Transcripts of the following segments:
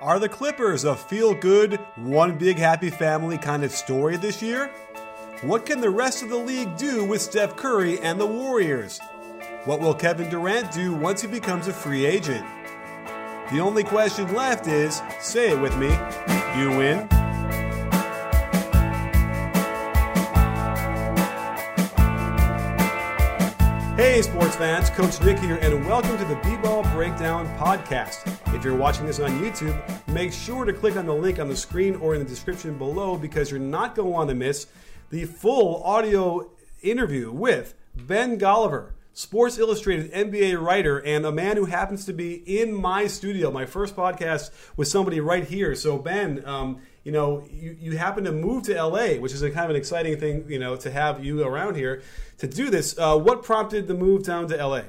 Are the Clippers a feel good, one big happy family kind of story this year? What can the rest of the league do with Steph Curry and the Warriors? What will Kevin Durant do once he becomes a free agent? The only question left is say it with me you win. Hey, sports fans, Coach Nick here, and welcome to the B Ball Breakdown Podcast. If you're watching this on YouTube, make sure to click on the link on the screen or in the description below because you're not going to want to miss the full audio interview with Ben Golliver, Sports Illustrated NBA writer, and a man who happens to be in my studio. My first podcast with somebody right here. So, Ben, um, you know, you, you happen to move to LA, which is a kind of an exciting thing, you know, to have you around here to do this. Uh, what prompted the move down to LA?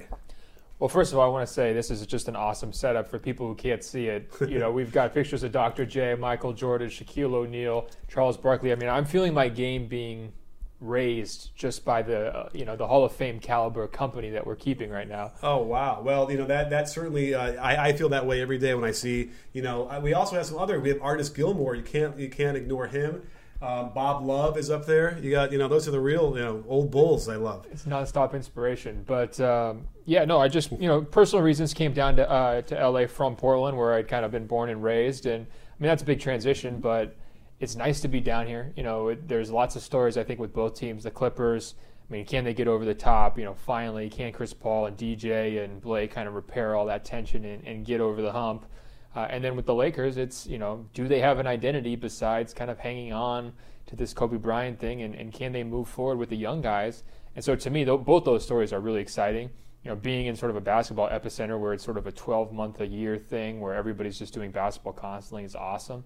Well, first of all, I want to say this is just an awesome setup for people who can't see it. You know, we've got pictures of Dr. J, Michael Jordan, Shaquille O'Neal, Charles Barkley. I mean, I'm feeling my game being raised just by the uh, you know the Hall of Fame caliber company that we're keeping right now. Oh wow! Well, you know that that certainly uh, I, I feel that way every day when I see you know we also have some other we have Artis Gilmore. You can't you can't ignore him. Um, Bob Love is up there. You got, you know, those are the real, you know, old bulls I love. It's nonstop inspiration. But um, yeah, no, I just, you know, personal reasons came down to uh, to LA from Portland, where I'd kind of been born and raised, and I mean that's a big transition, but it's nice to be down here. You know, it, there's lots of stories I think with both teams. The Clippers, I mean, can they get over the top? You know, finally, can Chris Paul and DJ and Blake kind of repair all that tension and, and get over the hump? Uh, and then with the Lakers, it's, you know, do they have an identity besides kind of hanging on to this Kobe Bryant thing? And, and can they move forward with the young guys? And so to me, th- both those stories are really exciting. You know, being in sort of a basketball epicenter where it's sort of a 12 month a year thing where everybody's just doing basketball constantly is awesome.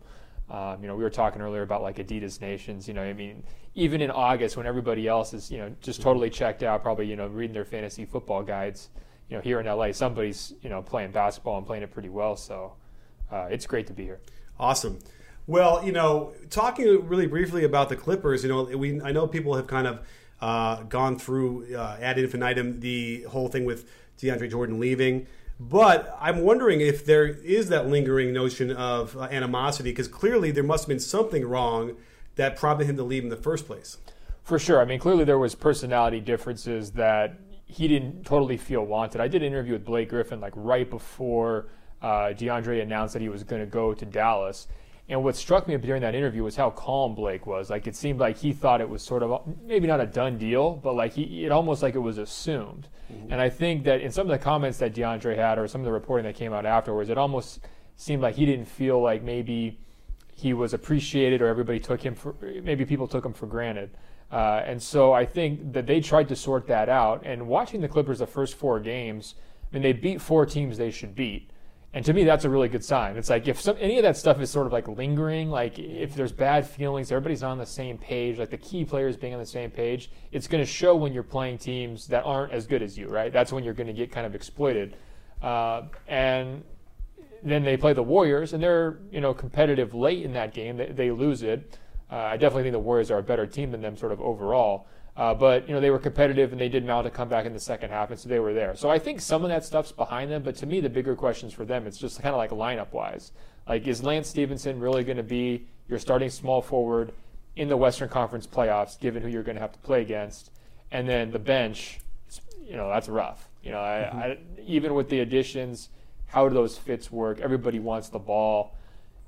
Um, you know, we were talking earlier about like Adidas Nations. You know, I mean, even in August when everybody else is, you know, just totally checked out, probably, you know, reading their fantasy football guides, you know, here in LA, somebody's, you know, playing basketball and playing it pretty well. So, uh, it's great to be here. Awesome. Well, you know, talking really briefly about the Clippers, you know, we I know people have kind of uh, gone through uh, ad infinitum the whole thing with DeAndre Jordan leaving, but I'm wondering if there is that lingering notion of uh, animosity because clearly there must have been something wrong that prompted him to leave in the first place. For sure. I mean, clearly there was personality differences that he didn't totally feel wanted. I did an interview with Blake Griffin like right before uh, DeAndre announced that he was going to go to Dallas. And what struck me during that interview was how calm Blake was. Like it seemed like he thought it was sort of maybe not a done deal, but like he it almost like it was assumed. Mm-hmm. And I think that in some of the comments that DeAndre had, or some of the reporting that came out afterwards, it almost seemed like he didn't feel like maybe he was appreciated or everybody took him for maybe people took him for granted. Uh, and so I think that they tried to sort that out. And watching the Clippers the first four games, I mean, they beat four teams they should beat. And to me, that's a really good sign. It's like if some, any of that stuff is sort of like lingering, like if there's bad feelings, everybody's on the same page, like the key players being on the same page, it's going to show when you're playing teams that aren't as good as you, right? That's when you're going to get kind of exploited. Uh, and then they play the Warriors, and they're you know competitive late in that game. They, they lose it. Uh, I definitely think the Warriors are a better team than them, sort of overall. Uh, but you know they were competitive and they did mount a comeback in the second half, and so they were there. So I think some of that stuff's behind them. But to me, the bigger questions for them, it's just kind of like lineup wise. Like, is Lance Stephenson really going to be your starting small forward in the Western Conference playoffs, given who you're going to have to play against? And then the bench, you know, that's rough. You know, I, mm-hmm. I, even with the additions, How do those fits work? Everybody wants the ball.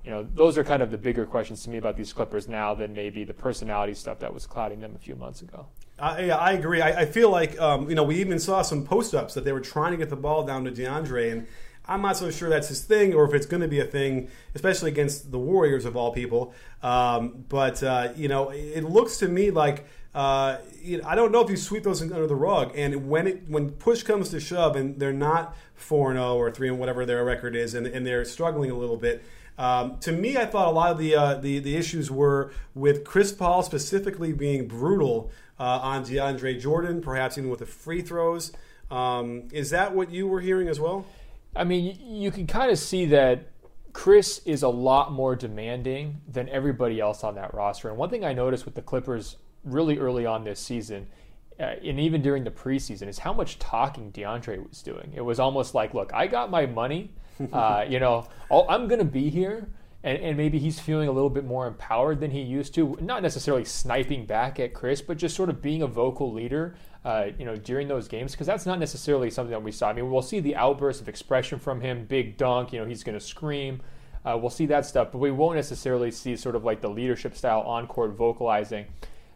You know, those are kind of the bigger questions to me about these Clippers now than maybe the personality stuff that was clouding them a few months ago. I, yeah, I agree. I, I feel like um, you know we even saw some post ups that they were trying to get the ball down to DeAndre, and I'm not so sure that's his thing or if it's going to be a thing, especially against the Warriors of all people. Um, but uh, you know, it looks to me like uh, you know, I don't know if you sweep those under the rug. And when it when push comes to shove, and they're not four and zero oh or three and whatever their record is, and, and they're struggling a little bit. Um, to me, I thought a lot of the, uh, the the issues were with Chris Paul specifically being brutal uh, on DeAndre Jordan, perhaps even with the free throws. Um, is that what you were hearing as well? I mean, you can kind of see that Chris is a lot more demanding than everybody else on that roster. And one thing I noticed with the Clippers really early on this season, uh, and even during the preseason, is how much talking DeAndre was doing. It was almost like, look, I got my money. Uh, you know, I'm going to be here. And, and, maybe he's feeling a little bit more empowered than he used to. Not necessarily sniping back at Chris, but just sort of being a vocal leader uh, you know, during those games because that's not necessarily something that we saw. I mean, we'll see the outbursts of expression from him, big dunk, you know, he's going to scream. Uh, we'll see that stuff, but we won't necessarily see sort of like the leadership style on court vocalizing.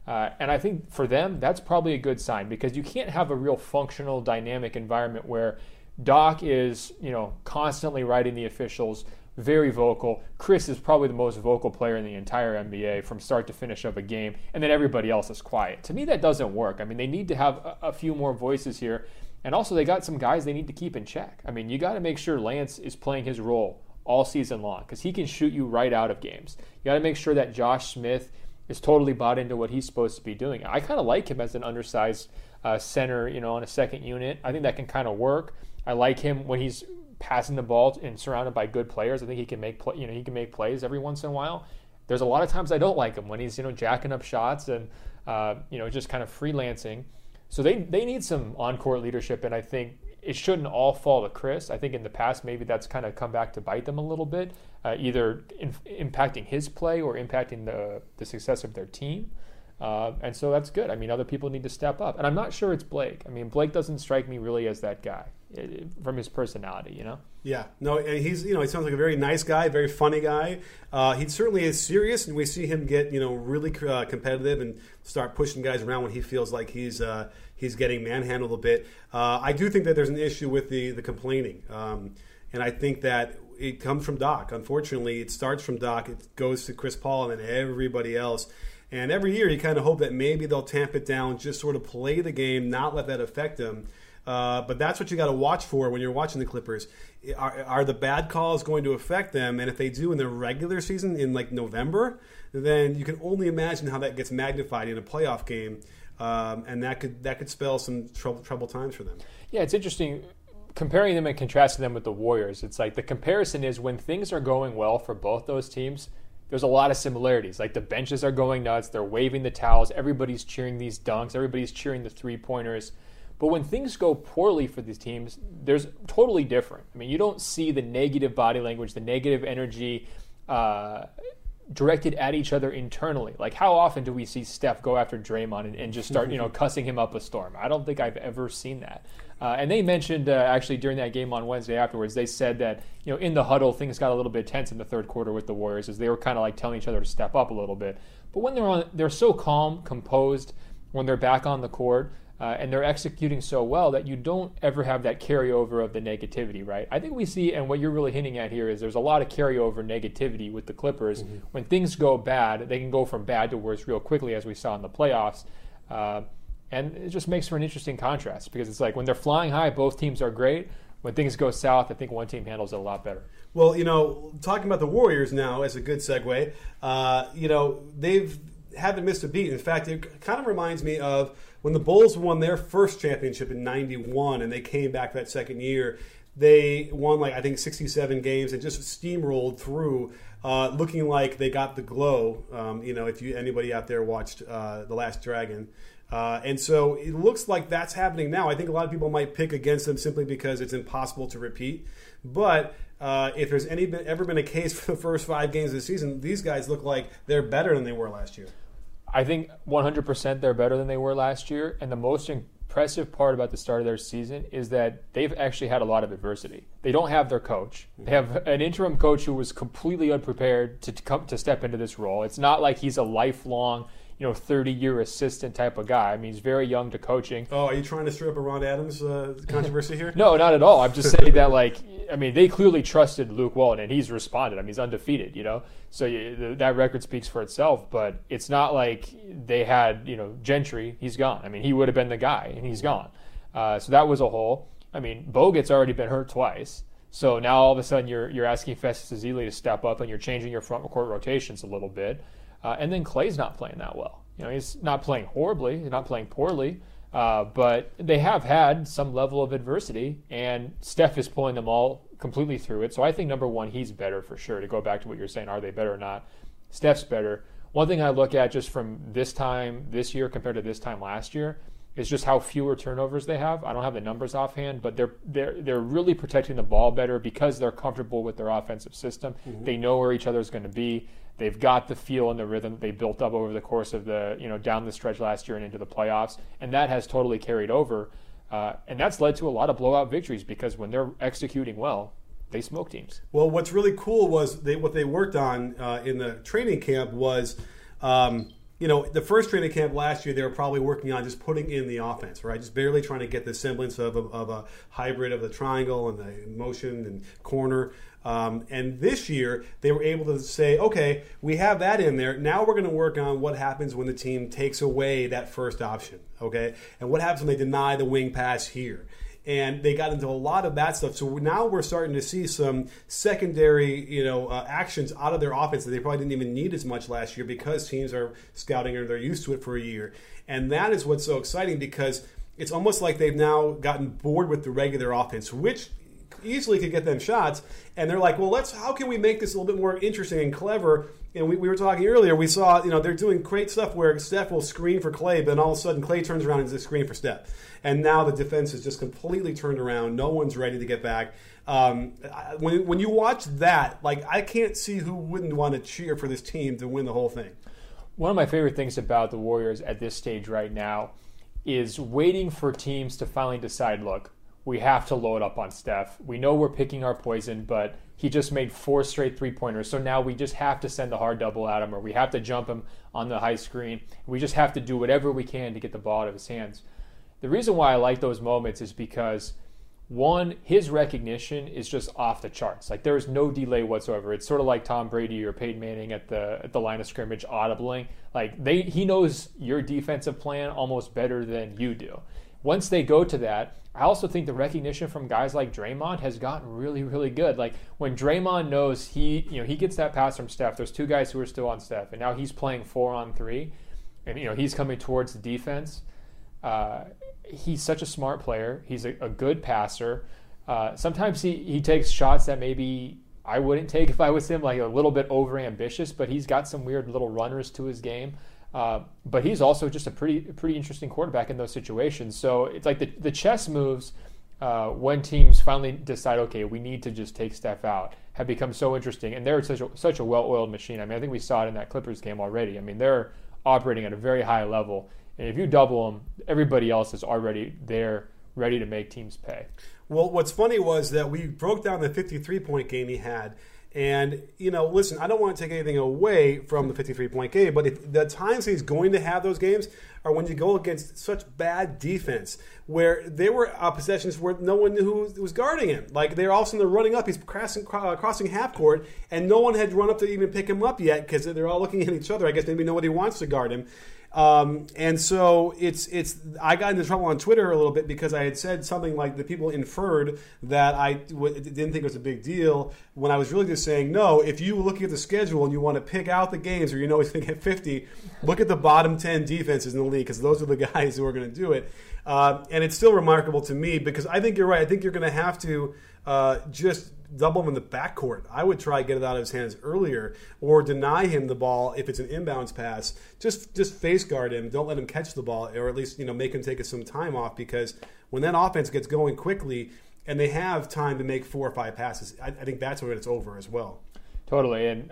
Uh, and I think for them, that's probably a good sign because you can't have a real functional, dynamic environment where Doc is, you know, constantly writing the officials, very vocal. Chris is probably the most vocal player in the entire NBA from start to finish of a game, and then everybody else is quiet. To me, that doesn't work. I mean, they need to have a, a few more voices here. And also, they got some guys they need to keep in check. I mean, you got to make sure Lance is playing his role all season long because he can shoot you right out of games. You got to make sure that Josh Smith is totally bought into what he's supposed to be doing. I kind of like him as an undersized uh, center, you know, on a second unit. I think that can kind of work. I like him when he's passing the ball and surrounded by good players. I think he can make play, you know he can make plays every once in a while. There's a lot of times I don't like him when he's you know jacking up shots and uh, you know just kind of freelancing. So they they need some on court leadership, and I think it shouldn't all fall to Chris. I think in the past maybe that's kind of come back to bite them a little bit, uh, either in, impacting his play or impacting the the success of their team. Uh, and so that's good. I mean, other people need to step up. And I'm not sure it's Blake. I mean, Blake doesn't strike me really as that guy from his personality, you know? Yeah. No, and he's, you know, he sounds like a very nice guy, very funny guy. Uh, he certainly is serious, and we see him get, you know, really uh, competitive and start pushing guys around when he feels like he's, uh, he's getting manhandled a bit. Uh, I do think that there's an issue with the, the complaining. Um, and I think that it comes from Doc. Unfortunately, it starts from Doc, it goes to Chris Paul, and then everybody else. And every year you kind of hope that maybe they'll tamp it down, just sort of play the game, not let that affect them. Uh, but that's what you got to watch for when you're watching the Clippers. Are, are, the bad calls going to affect them? And if they do in the regular season in like November, then you can only imagine how that gets magnified in a playoff game, um, and that could that could spell some trouble, trouble times for them. Yeah, it's interesting comparing them and contrasting them with the Warriors. It's like the comparison is when things are going well for both those teams there's a lot of similarities. Like the benches are going nuts, they're waving the towels, everybody's cheering these dunks, everybody's cheering the three pointers. But when things go poorly for these teams, there's totally different. I mean, you don't see the negative body language, the negative energy uh, directed at each other internally. Like, how often do we see Steph go after Draymond and, and just start, you know, cussing him up a storm? I don't think I've ever seen that. Uh, and they mentioned uh, actually during that game on Wednesday afterwards, they said that you know in the huddle things got a little bit tense in the third quarter with the Warriors as they were kind of like telling each other to step up a little bit. But when they're on, they're so calm, composed when they're back on the court. Uh, and they're executing so well that you don't ever have that carryover of the negativity, right? I think we see, and what you're really hinting at here is there's a lot of carryover negativity with the Clippers. Mm-hmm. When things go bad, they can go from bad to worse real quickly, as we saw in the playoffs. Uh, and it just makes for an interesting contrast because it's like when they're flying high, both teams are great. When things go south, I think one team handles it a lot better. Well, you know, talking about the Warriors now as a good segue, uh, you know, they've haven't missed a beat. In fact, it kind of reminds me of when the Bulls won their first championship in '91, and they came back that second year. They won like I think 67 games and just steamrolled through, uh, looking like they got the glow. Um, you know, if you anybody out there watched uh, the Last Dragon, uh, and so it looks like that's happening now. I think a lot of people might pick against them simply because it's impossible to repeat. But uh, if there's any ever been a case for the first five games of the season, these guys look like they're better than they were last year. I think 100% they're better than they were last year. And the most impressive part about the start of their season is that they've actually had a lot of adversity. They don't have their coach. They have an interim coach who was completely unprepared to, to come to step into this role. It's not like he's a lifelong you know, 30 year assistant type of guy. I mean, he's very young to coaching. Oh, are you trying to stir up a Ron Adams uh, controversy here? no, not at all. I'm just saying that, like, I mean, they clearly trusted Luke Walton, and he's responded. I mean, he's undefeated, you know? So you, that record speaks for itself, but it's not like they had, you know, Gentry, he's gone. I mean, he would have been the guy, and he's gone. Uh, so that was a hole. I mean, Bogut's already been hurt twice. So now all of a sudden you're, you're asking Festus Ezeli to step up, and you're changing your front court rotations a little bit. Uh, and then Clay's not playing that well. You know, he's not playing horribly, he's not playing poorly, uh, but they have had some level of adversity, and Steph is pulling them all completely through it. So I think number one, he's better for sure. To go back to what you're saying, are they better or not? Steph's better. One thing I look at just from this time this year compared to this time last year is just how fewer turnovers they have. I don't have the numbers offhand, but they're they're they're really protecting the ball better because they're comfortable with their offensive system. Mm-hmm. They know where each other is going to be. They've got the feel and the rhythm they built up over the course of the you know down the stretch last year and into the playoffs, and that has totally carried over. Uh, and that's led to a lot of blowout victories because when they're executing well, they smoke teams. Well, what's really cool was they, what they worked on uh, in the training camp was. Um, you know, the first training camp last year, they were probably working on just putting in the offense, right? Just barely trying to get the semblance of a, of a hybrid of the triangle and the motion and corner. Um, and this year, they were able to say, okay, we have that in there. Now we're going to work on what happens when the team takes away that first option, okay? And what happens when they deny the wing pass here? And they got into a lot of that stuff. So now we're starting to see some secondary, you know, uh, actions out of their offense that they probably didn't even need as much last year because teams are scouting or they're used to it for a year. And that is what's so exciting because it's almost like they've now gotten bored with the regular offense, which easily could get them shots. And they're like, well, let's how can we make this a little bit more interesting and clever? And we, we were talking earlier, we saw, you know, they're doing great stuff where Steph will screen for Clay, but then all of a sudden Clay turns around and does a screen for Steph. And now the defense is just completely turned around. No one's ready to get back. Um, when, when you watch that, like, I can't see who wouldn't want to cheer for this team to win the whole thing. One of my favorite things about the Warriors at this stage right now is waiting for teams to finally decide look, we have to load up on Steph. We know we're picking our poison, but he just made four straight three pointers. So now we just have to send the hard double at him or we have to jump him on the high screen. We just have to do whatever we can to get the ball out of his hands. The reason why I like those moments is because one, his recognition is just off the charts. Like there is no delay whatsoever. It's sort of like Tom Brady or Peyton Manning at the at the line of scrimmage audibly. Like they he knows your defensive plan almost better than you do. Once they go to that, I also think the recognition from guys like Draymond has gotten really, really good. Like when Draymond knows he, you know, he gets that pass from Steph. There's two guys who are still on Steph, and now he's playing four on three, and you know he's coming towards the defense. Uh, he's such a smart player. He's a, a good passer. Uh, sometimes he, he takes shots that maybe I wouldn't take if I was him, like a little bit over ambitious, but he's got some weird little runners to his game. Uh, but he's also just a pretty pretty interesting quarterback in those situations. So it's like the, the chess moves uh, when teams finally decide, okay, we need to just take Steph out, have become so interesting. And they're such a, such a well oiled machine. I mean, I think we saw it in that Clippers game already. I mean, they're operating at a very high level. And if you double them, everybody else is already there, ready to make teams pay. Well, what's funny was that we broke down the 53 point game he had and, you know, listen, I don't want to take anything away from the 53 point game, but if the times he's going to have those games are when you go against such bad defense, where there were uh, possessions where no one knew who was guarding him. Like they're all of a sudden running up, he's crossing, uh, crossing half court, and no one had run up to even pick him up yet because they're all looking at each other. I guess maybe nobody wants to guard him. Um, and so it's it's I got into trouble on Twitter a little bit because I had said something like the people inferred that I w- didn't think it was a big deal when I was really just saying no. If you look at the schedule and you want to pick out the games or you know he's going to get 50, look at the bottom 10 defenses the league because those are the guys who are going to do it. Uh, and it's still remarkable to me because I think you're right. I think you're going to have to uh, just double him in the backcourt. I would try to get it out of his hands earlier, or deny him the ball if it's an inbounds pass. Just just face guard him. Don't let him catch the ball, or at least you know make him take some time off because when that offense gets going quickly and they have time to make four or five passes, I, I think that's when it's over as well. Totally, and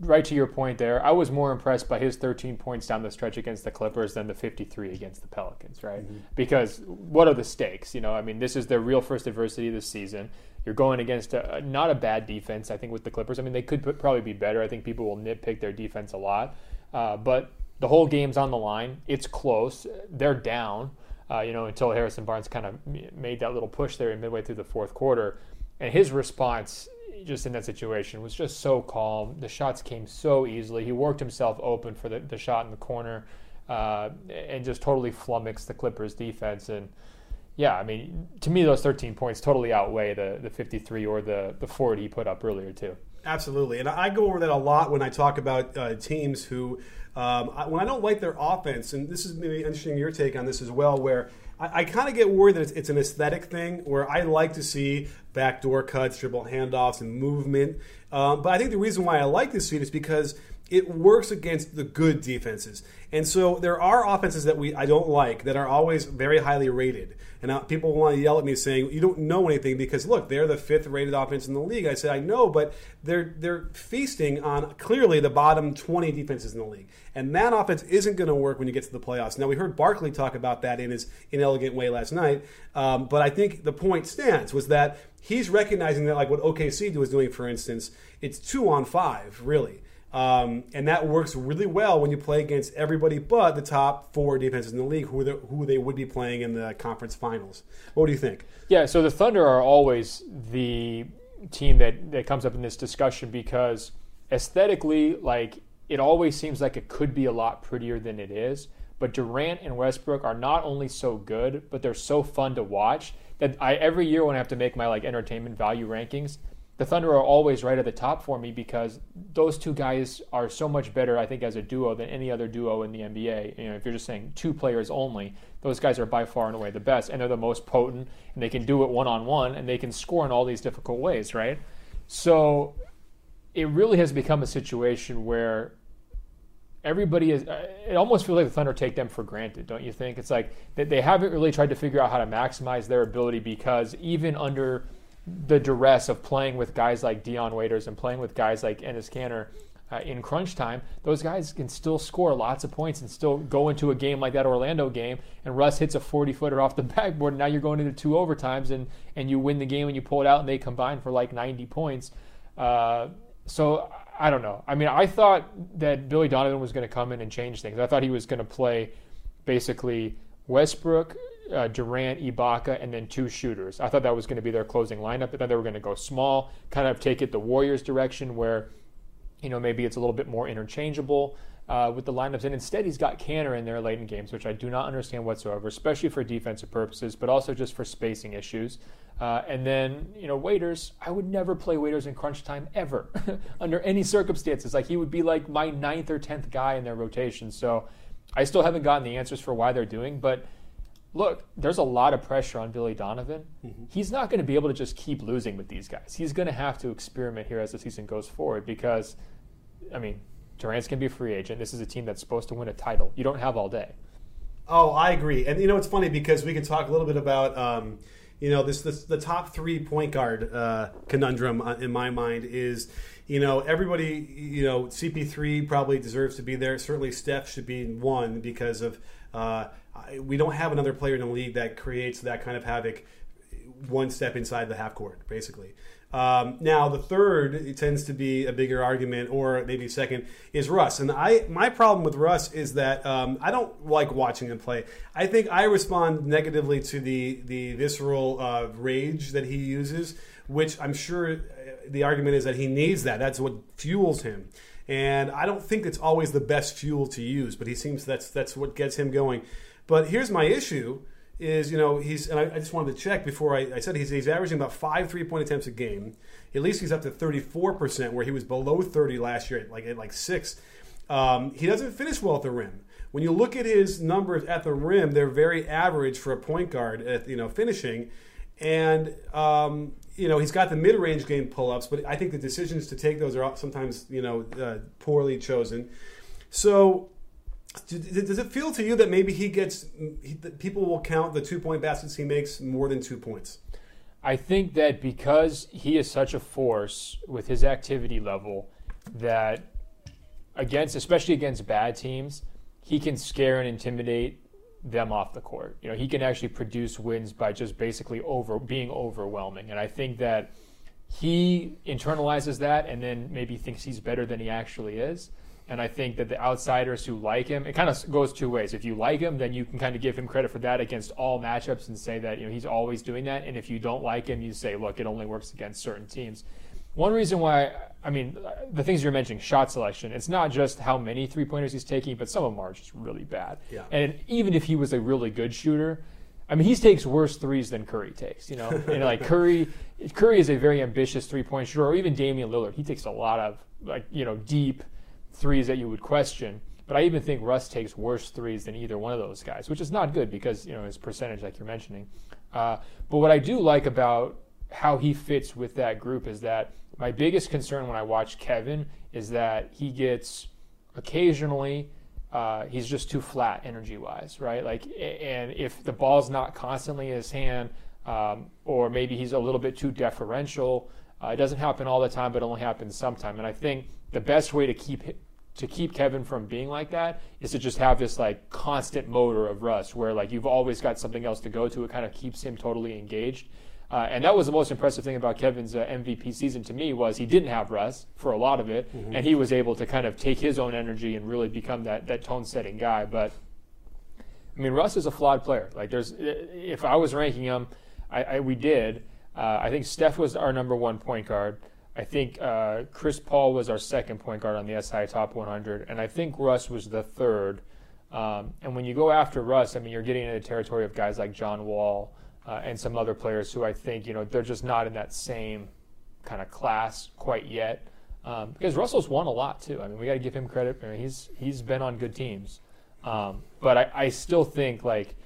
right to your point there, I was more impressed by his 13 points down the stretch against the Clippers than the 53 against the Pelicans, right? Mm-hmm. Because what are the stakes? You know, I mean, this is their real first adversity this season. You're going against a, not a bad defense, I think, with the Clippers. I mean, they could put, probably be better. I think people will nitpick their defense a lot, uh, but the whole game's on the line. It's close. They're down. Uh, you know, until Harrison Barnes kind of made that little push there in midway through the fourth quarter. And his response just in that situation was just so calm. The shots came so easily. He worked himself open for the, the shot in the corner uh, and just totally flummoxed the Clippers defense. And yeah, I mean, to me, those 13 points totally outweigh the, the 53 or the, the 40 he put up earlier, too. Absolutely. And I go over that a lot when I talk about uh, teams who, um, when I don't like their offense, and this is maybe interesting your take on this as well, where I, I kind of get worried that it's, it's, an aesthetic thing where I like to see backdoor cuts, dribble handoffs, and movement. Um, but I think the reason why I like this feed is because it works against the good defenses. And so there are offenses that we I don't like that are always very highly rated. And uh, people want to yell at me saying you don't know anything because look, they're the fifth rated offense in the league. I said I know, but they're they're feasting on clearly the bottom 20 defenses in the league. And that offense isn't going to work when you get to the playoffs. Now we heard Barkley talk about that in his inelegant way last night, um, but I think the point stands was that he's recognizing that like what OKC was doing, for instance, it's two on five really. Um, and that works really well when you play against everybody but the top four defenses in the league, who, who they would be playing in the conference finals. What do you think? Yeah, so the Thunder are always the team that, that comes up in this discussion because aesthetically, like it always seems like it could be a lot prettier than it is. But Durant and Westbrook are not only so good, but they're so fun to watch that I every year when I have to make my like entertainment value rankings, the Thunder are always right at the top for me because those two guys are so much better, I think, as a duo than any other duo in the NBA. You know, if you're just saying two players only, those guys are by far and away the best, and they're the most potent, and they can do it one on one, and they can score in all these difficult ways, right? So it really has become a situation where everybody is uh, it almost feels like the thunder take them for granted don't you think it's like they haven't really tried to figure out how to maximize their ability because even under the duress of playing with guys like Dion Waiters and playing with guys like Enes Kanter uh, in crunch time, those guys can still score lots of points and still go into a game like that Orlando game. And Russ hits a 40 footer off the backboard. And now you're going into two overtimes and, and you win the game and you pull it out and they combine for like 90 points. Uh, so I don't know. I mean, I thought that Billy Donovan was going to come in and change things. I thought he was going to play basically Westbrook, uh, Durant, Ibaka, and then two shooters. I thought that was going to be their closing lineup. I thought they were going to go small, kind of take it the Warriors direction where, you know, maybe it's a little bit more interchangeable uh, with the lineups. And instead, he's got Kanter in there late in games, which I do not understand whatsoever, especially for defensive purposes, but also just for spacing issues. Uh, and then, you know, Waiters, I would never play Waiters in crunch time ever, under any circumstances. Like, he would be like my ninth or tenth guy in their rotation. So I still haven't gotten the answers for why they're doing, but look, there's a lot of pressure on Billy Donovan. Mm-hmm. He's not going to be able to just keep losing with these guys. He's going to have to experiment here as the season goes forward because, I mean, Durant's going to be a free agent. This is a team that's supposed to win a title. You don't have all day. Oh, I agree. And you know, it's funny because we can talk a little bit about. Um, you know, this, this the top three point guard uh, conundrum uh, in my mind is, you know, everybody, you know, CP3 probably deserves to be there. Certainly, Steph should be one because of uh, we don't have another player in the league that creates that kind of havoc one step inside the half court, basically. Um, now the third it tends to be a bigger argument, or maybe second is Russ. And I my problem with Russ is that um, I don't like watching him play. I think I respond negatively to the the visceral uh, rage that he uses, which I'm sure uh, the argument is that he needs that. That's what fuels him. And I don't think it's always the best fuel to use, but he seems that's that's what gets him going. But here's my issue is, you know, he's, and I, I just wanted to check before I, I said he's, he's averaging about five three point attempts a game. At least he's up to 34%, where he was below 30 last year, at like at like six. Um, he doesn't finish well at the rim. When you look at his numbers at the rim, they're very average for a point guard at, you know, finishing. And, um, you know, he's got the mid range game pull ups, but I think the decisions to take those are sometimes, you know, uh, poorly chosen. So does it feel to you that maybe he gets he, people will count the two point baskets he makes more than two points? I think that because he is such a force with his activity level, that against, especially against bad teams, he can scare and intimidate them off the court. You know, he can actually produce wins by just basically over being overwhelming. And I think that he internalizes that and then maybe thinks he's better than he actually is. And I think that the outsiders who like him, it kind of goes two ways. If you like him, then you can kind of give him credit for that against all matchups and say that you know he's always doing that. And if you don't like him, you say, look, it only works against certain teams. One reason why, I mean, the things you're mentioning, shot selection, it's not just how many three pointers he's taking, but some of them are just really bad. Yeah. And even if he was a really good shooter, I mean, he takes worse threes than Curry takes. You know, and like Curry, Curry is a very ambitious three point shooter, or even Damian Lillard. He takes a lot of like you know deep threes that you would question. But I even think Russ takes worse threes than either one of those guys, which is not good because you know his percentage, like you're mentioning. Uh, but what I do like about how he fits with that group is that my biggest concern when I watch Kevin is that he gets occasionally uh, he's just too flat energy wise, right? Like, and if the ball's not constantly in his hand, um, or maybe he's a little bit too deferential, uh, it doesn't happen all the time, but it only happens sometime. And I think the best way to keep to keep Kevin from being like that is to just have this like constant motor of Russ, where like you've always got something else to go to. It kind of keeps him totally engaged. Uh, and that was the most impressive thing about Kevin's uh, MVP season to me was he didn't have Russ for a lot of it, mm-hmm. and he was able to kind of take his own energy and really become that that tone setting guy. But I mean, Russ is a flawed player. Like there's, if I was ranking him, I, I we did. Uh, I think Steph was our number one point guard. I think uh, Chris Paul was our second point guard on the SI Top 100, and I think Russ was the third. Um, and when you go after Russ, I mean, you're getting into the territory of guys like John Wall uh, and some other players who I think you know they're just not in that same kind of class quite yet. Um, because Russell's won a lot too. I mean, we got to give him credit. I mean, he's he's been on good teams, um, but I, I still think like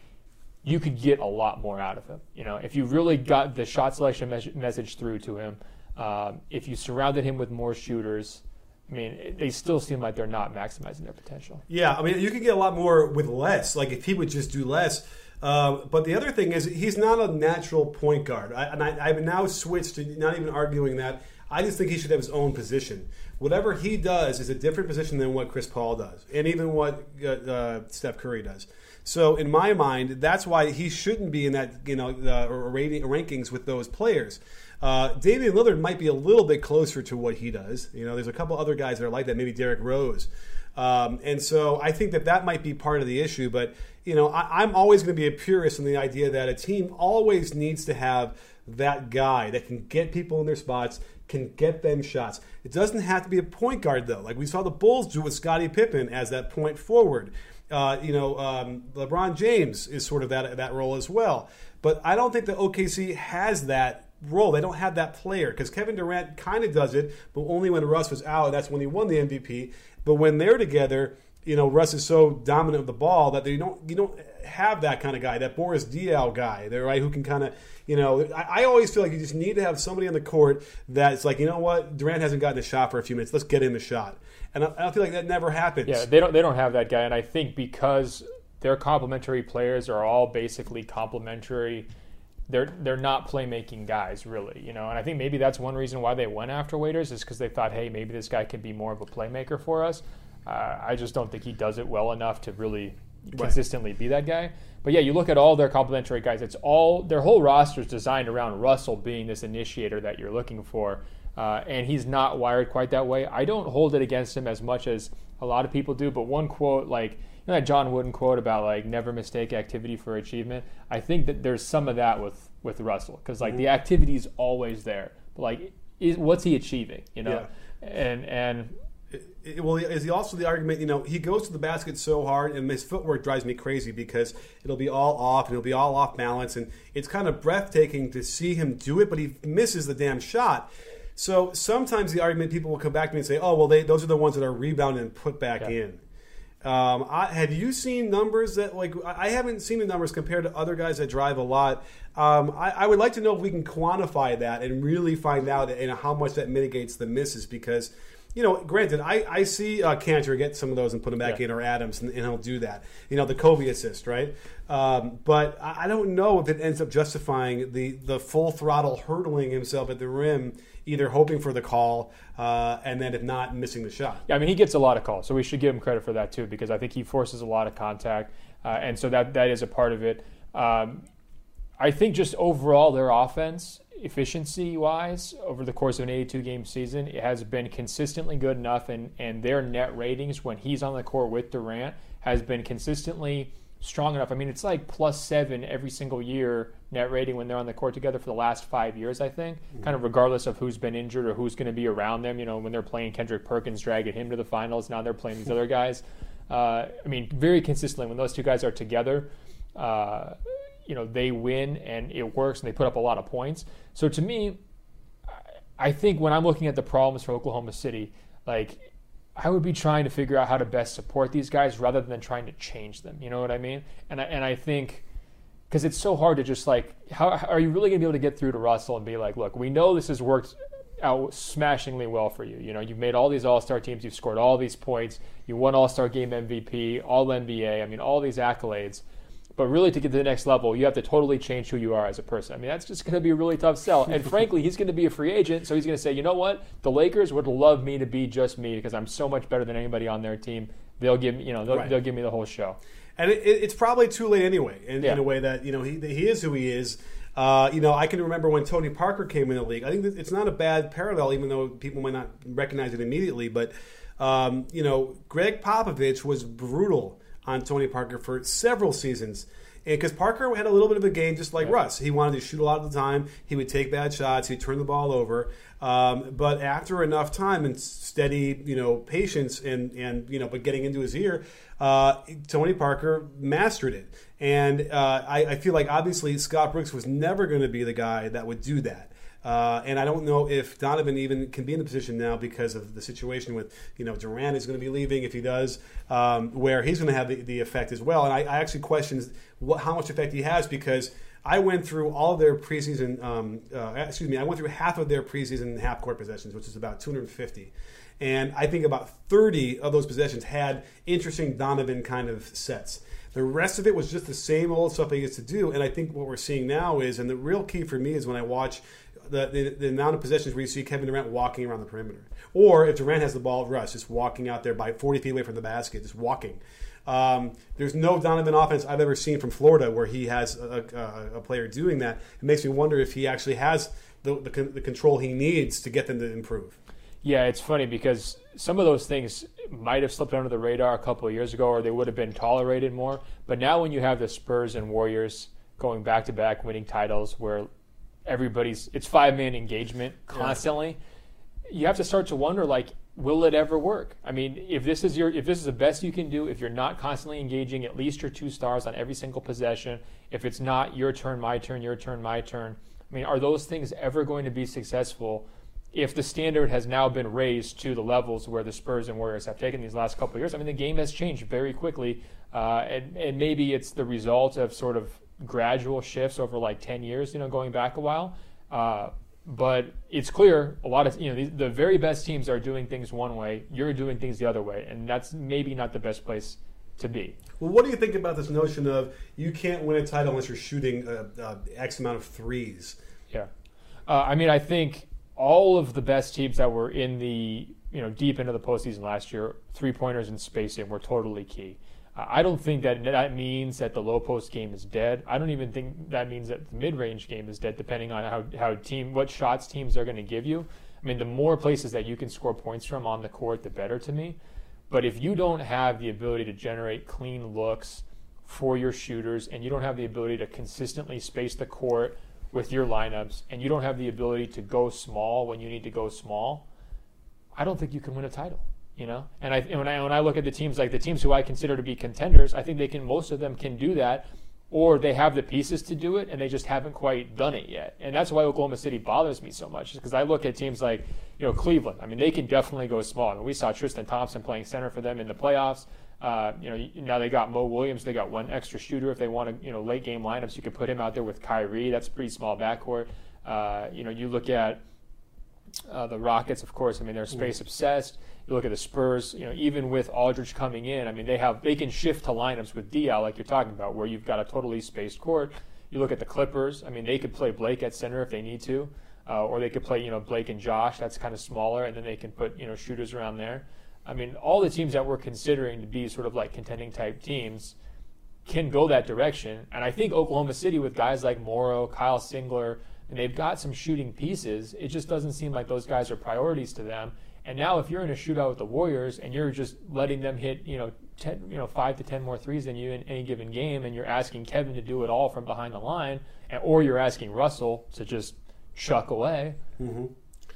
you could get a lot more out of him. You know, if you really got the shot selection mes- message through to him, um, if you surrounded him with more shooters. I mean, they still seem like they're not maximizing their potential. Yeah, I mean, you could get a lot more with less. Like if he would just do less, uh, but the other thing is, he's not a natural point guard. I, and I, have now switched to not even arguing that. I just think he should have his own position. Whatever he does is a different position than what Chris Paul does, and even what uh, uh, Steph Curry does. So, in my mind, that's why he shouldn't be in that you know uh, rating, rankings with those players. Uh, Damian Lillard might be a little bit closer to what he does. You know, there's a couple other guys that are like that. Maybe Derrick Rose. Um, and so I think that that might be part of the issue. But you know, I, I'm always going to be a purist in the idea that a team always needs to have that guy that can get people in their spots, can get them shots. It doesn't have to be a point guard though. Like we saw the Bulls do with Scottie Pippen as that point forward. Uh, you know, um, LeBron James is sort of that that role as well. But I don't think the OKC has that role. They don't have that player because Kevin Durant kind of does it, but only when Russ was out. That's when he won the MVP. But when they're together, you know, Russ is so dominant with the ball that they don't you don't have that kind of guy, that Boris Diaw guy, there, right? Who can kind of, you know, I, I, always feel like you just need to have somebody on the court that's like, you know what, Durant hasn't gotten a shot for a few minutes. Let's get him the shot, and I, I feel like that never happens. Yeah, they don't they don't have that guy, and I think because their complementary players are all basically complementary they're they're not playmaking guys really, you know. And I think maybe that's one reason why they went after Waiters is because they thought, hey, maybe this guy can be more of a playmaker for us. Uh, I just don't think he does it well enough to really consistently be that guy. But yeah, you look at all their complementary guys. It's all their whole roster is designed around Russell being this initiator that you're looking for, uh, and he's not wired quite that way. I don't hold it against him as much as a lot of people do. But one quote like know that John Wooden quote about like never mistake activity for achievement. I think that there's some of that with with Russell because like mm-hmm. the activity is always there, but like is, what's he achieving? You know, yeah. and and. well, is he also the argument? You know, he goes to the basket so hard, and his footwork drives me crazy because it'll be all off, and it'll be all off balance, and it's kind of breathtaking to see him do it, but he misses the damn shot. So sometimes the argument people will come back to me and say, "Oh, well, they, those are the ones that are rebounded and put back yeah. in." Um, I, have you seen numbers that like I haven't seen the numbers compared to other guys that drive a lot. Um, I, I, would like to know if we can quantify that and really find out and how much that mitigates the misses because you know, granted, I, I see uh, Kanter get some of those and put them back Yeah. in, or Adams, and, and he'll do that. You know, the Kobe assist, right? Um, but I, I don't know if it ends up justifying the the full throttle hurdling himself at the rim, either hoping for the call, uh, and then if not, missing the shot. Yeah, I mean, he gets a lot of calls, so we should give him credit for that too, because I think he forces a lot of contact, uh, and so that that is a part of it. Um, I think just overall their offense, efficiency wise, over the course of an 82 game season, it has been consistently good enough, and and their net ratings when he's on the court with Durant has been consistently strong enough. I mean, it's like plus seven every single year net rating when they're on the court together for the last five years, I think, kind of regardless of who's been injured or who's going to be around them. You know, when they're playing Kendrick Perkins, dragging him to the finals, now they're playing these other guys. Uh, I mean, very consistently, when those two guys are together, uh, you know, they win and it works and they put up a lot of points. So to me, I think when I'm looking at the problems for Oklahoma City, like I would be trying to figure out how to best support these guys rather than trying to change them. You know what I mean? And I, and I think because it's so hard to just like how, are you really going to be able to get through to Russell and be like, look, we know this has worked out smashingly well for you. You know, you've made all these All Star teams, you've scored all these points, you won All Star Game MVP, All NBA. I mean, all these accolades. But really, to get to the next level, you have to totally change who you are as a person. I mean, that's just going to be a really tough sell. And frankly, he's going to be a free agent, so he's going to say, you know what? The Lakers would love me to be just me because I'm so much better than anybody on their team. They'll give me, you know, they'll, Right. they'll give me the whole show. and it, it- it's probably too late anyway. In, Yeah. in a way that you know he he is who he is. Uh, you know, I can remember when Tony Parker came in the league. I think it's not a bad parallel, even though people might not recognize it immediately. But um, you know, Gregg Popovich was brutal on Tony Parker for several seasons. Because Parker had a little bit of a game just like Russ. He wanted to shoot a lot of the time. He would take bad shots. He'd turn the ball over. Um, but after enough time and steady, you know, patience and and you know, but getting into his ear, uh, Tony Parker mastered it. And uh, I, I feel like obviously Scott Brooks was never going to be the guy that would do that. Uh, and I don't know if Donovan even can be in the position now because of the situation with, you know, Durant is going to be leaving if he does, um, where he's going to have the, the effect as well. And I, I actually question what, how much effect he has because I went through all their preseason, um, uh, excuse me, I went through half of their preseason half court possessions, which is about 250. And I think about 30 of those possessions had interesting Donovan kind of sets. The rest of it was just the same old stuff he used to do. And I think what we're seeing now is, and the real key for me is when I watch the, the, the amount of possessions where you see Kevin Durant walking around the perimeter. Or if Durant has the ball, Russ just walking out there by 40 feet away from the basket, just walking. Um, there's no Donovan offense I've ever seen from Florida where he has a, a, a player doing that. It makes me wonder if he actually has the, the, the control he needs to get them to improve. Yeah, it's funny because some of those things might have slipped under the radar a couple of years ago, or they would have been tolerated more. But now, when you have the Spurs and Warriors going back to back, winning titles, where everybody's it's five man engagement constantly, you have to start to wonder like, will it ever work? I mean, if this is your if this is the best you can do, if you're not constantly engaging at least your two stars on every single possession, if it's not your turn, my turn, your turn, my turn. I mean, are those things ever going to be successful? if the standard has now been raised to the levels where the Spurs and Warriors have taken these last couple of years, I mean, the game has changed very quickly, uh, and, and maybe it's the result of sort of gradual shifts over like 10 years, you know, going back a while. Uh, but it's clear a lot of, you know, the, the very best teams are doing things one way, you're doing things the other way, and that's maybe not the best place to be. Well, what do you think about this notion of you can't win a title unless you're shooting uh, uh, X amount of threes? Yeah. Uh, I mean, I think all of the best teams that were in the you know deep into the postseason last year, three pointers and spacing were totally key. I don't think that that means that the low post game is dead. I don't even think that means that the mid range game is dead, depending on how how team what shots teams are going to give you. I mean, the more places that you can score points from on the court, the better to me. But if you don't have the ability to generate clean looks for your shooters, and you don't have the ability to consistently space the court with your lineups, and you don't have the ability to go small when you need to go small, I don't think you can win a title. You know, and I and when I when I look at the teams like the teams who I consider to be contenders, I think they can most of them can do that, or they have the pieces to do it, and they just haven't quite done it yet. And that's why Oklahoma City bothers me so much, because I look at teams like you know Cleveland. I mean, they can definitely go small. I mean, we saw Tristan Thompson playing center for them in the playoffs. Uh, you know, now they got Mo Williams. They got one extra shooter. If they want to, you know, late game lineups, you could put him out there with Kyrie. That's pretty small backcourt. Uh, you know, you look at uh, the Rockets, of course. I mean, they're space obsessed. You look at the Spurs. You know, even with Aldridge coming in, I mean, they have they can shift to lineups with Diaw, like you're talking about, where you've got a totally spaced court. You look at the Clippers. I mean, they could play Blake at center if they need to, uh, or they could play you know Blake and Josh. That's kind of smaller, and then they can put you know shooters around there. I mean, all the teams that we're considering to be sort of like contending type teams can go that direction. And I think Oklahoma City, with guys like Morrow, Kyle Singler, and they've got some shooting pieces, it just doesn't seem like those guys are priorities to them. And now, if you're in a shootout with the Warriors and you're just letting them hit, you know, 10, you know, five to ten more threes than you in any given game, and you're asking Kevin to do it all from behind the line, and, or you're asking Russell to just chuck away. Mm-hmm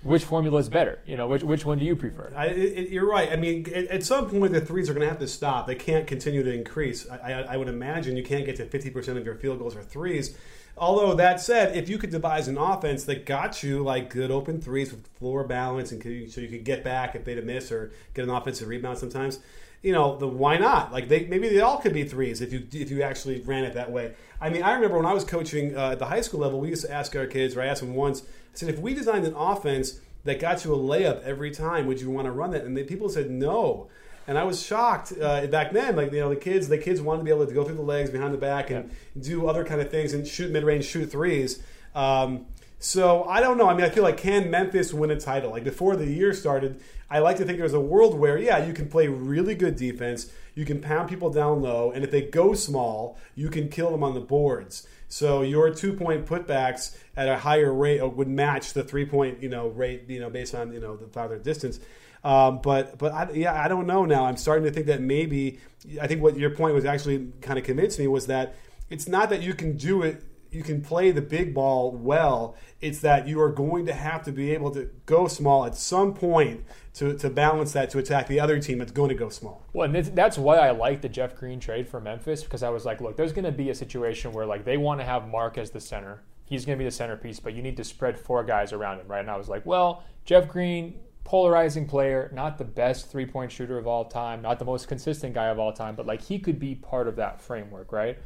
which formula is better? You know, which which one do you prefer? I, it, you're right. I mean, at, at, some point the threes are going to have to stop. They can't continue to increase. I, I, I would imagine you can't get to 50% of your field goals or threes. Although that said, if you could devise an offense that got you like good open threes with floor balance, and could, so you could get back if they'd missed or get an offensive rebound sometimes, you know, the why not? Like they maybe they all could be threes if you if you actually ran it that way. I mean, I remember when I was coaching uh, at the high school level, we used to ask our kids, or I asked them once I said, if we designed an offense that got you a layup every time, would you want to run that? And the people said no. And I was shocked uh, back then. Like you know, the kids, the kids wanted to be able to go through the legs, behind the back, and yeah. do other kind of things and shoot mid range, shoot threes. Um, so I don't know. I mean, I feel like can Memphis win a title? Like before the year started, I like to think there's a world where yeah, you can play really good defense, you can pound people down low, and if they go small, you can kill them on the boards. So your two point putbacks at a higher rate uh, would match the three point you know rate you know based on you know the farther distance. Um, but but I, yeah, I don't know now. I'm starting to think that maybe I think what your point was actually kind of convinced me was that it's not that you can do it you can play the big ball well. It's that you are going to have to be able to go small at some point to, to balance that to attack the other team that's going to go small. Well, and that's why I like the Jeff Green trade for Memphis because I was like, look, there's going to be a situation where like they want to have Marc as the center. He's going to be the centerpiece, but you need to spread four guys around him, right? And I was like, well, Jeff Green, polarizing player, not the best three point shooter of all time, not the most consistent guy of all time, but like he could be part of that framework, right?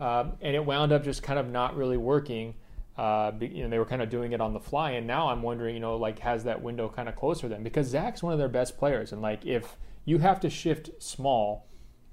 Um, and it wound up just kind of not really working. Uh, you know, they were kind of doing it on the fly, and now I'm wondering, you know, like has that window kind of closer then? Because Zach's one of their best players, and like if you have to shift small,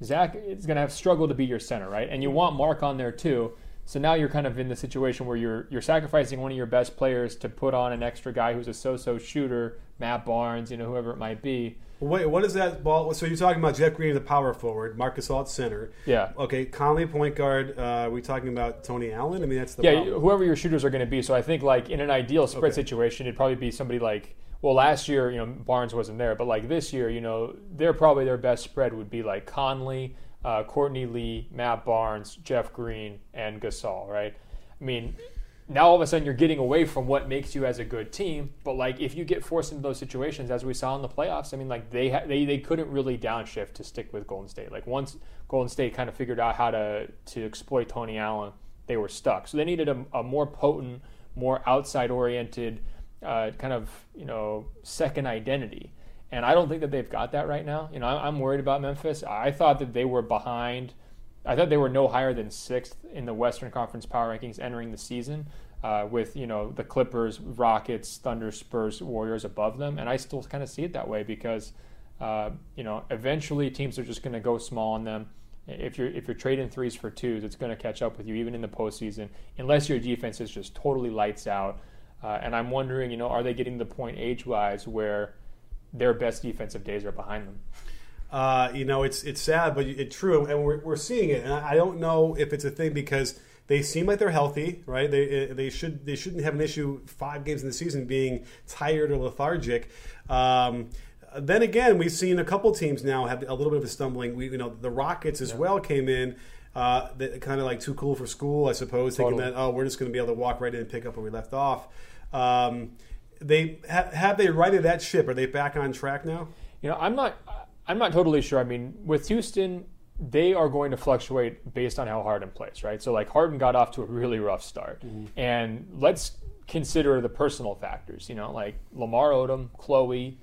Zach is going to have struggled to be your center, right? And you want Marc on there too. So now you're kind of in the situation where you're you're sacrificing one of your best players to put on an extra guy who's a so-so shooter, Matt Barnes, you know, whoever it might be. Wait, what is that ball? So you're talking about Jeff Green, the power forward, Marc Gasol at center. Yeah. Okay, Conley point guard. Uh, are we talking about Tony Allen? I mean, that's the yeah. problem. Whoever your shooters are going to be. So I think like in an ideal spread okay. situation, it'd probably be somebody like. Well, last year, you know, Barnes wasn't there, but like this year, you know, they're probably their best spread would be like Conley, uh, Courtney Lee, Matt Barnes, Jeff Green, and Gasol, right? I mean, now all of a sudden you're getting away from what makes you as a good team. But like if you get forced into those situations, as we saw in the playoffs, I mean, like they ha- they they couldn't really downshift to stick with Golden State. Like once Golden State kind of figured out how to to exploit Tony Allen, they were stuck. So they needed a, a more potent, more outside oriented, uh, kind of you know second identity. And I don't think that they've got that right now. You know, I'm worried about Memphis. I thought that they were behind I thought they were no higher than sixth in the Western Conference power rankings entering the season, uh, with you know the Clippers, Rockets, Thunder, Spurs, Warriors above them, and I still kind of see it that way because uh, you know eventually teams are just going to go small on them. If you're if you're trading threes for twos, it's going to catch up with you even in the postseason, unless your defense is just totally lights out. Uh, and I'm wondering, you know, are they getting the point age-wise where their best defensive days are behind them? Uh, you know, it's it's sad, but it's true, and we're, we're seeing it. And I don't know if it's a thing because they seem like they're healthy, right? They they should they shouldn't have an issue five games in the season being tired or lethargic. Um, then again, we've seen a couple teams now have a little bit of a stumbling. We, you know, the Rockets as yeah. well came in. Uh, kind of like too cool for school, I suppose, totally. thinking that oh, we're just going to be able to walk right in and pick up where we left off. Um, they have, have they righted that ship? Are they back on track now? You know, I'm not. I'm not totally sure. I mean, with Houston, they are going to fluctuate based on how Harden plays, right? So, like, Harden got off to a really rough start. Mm-hmm. And let's consider the personal factors, you know, like Lamar Odom, Chloe,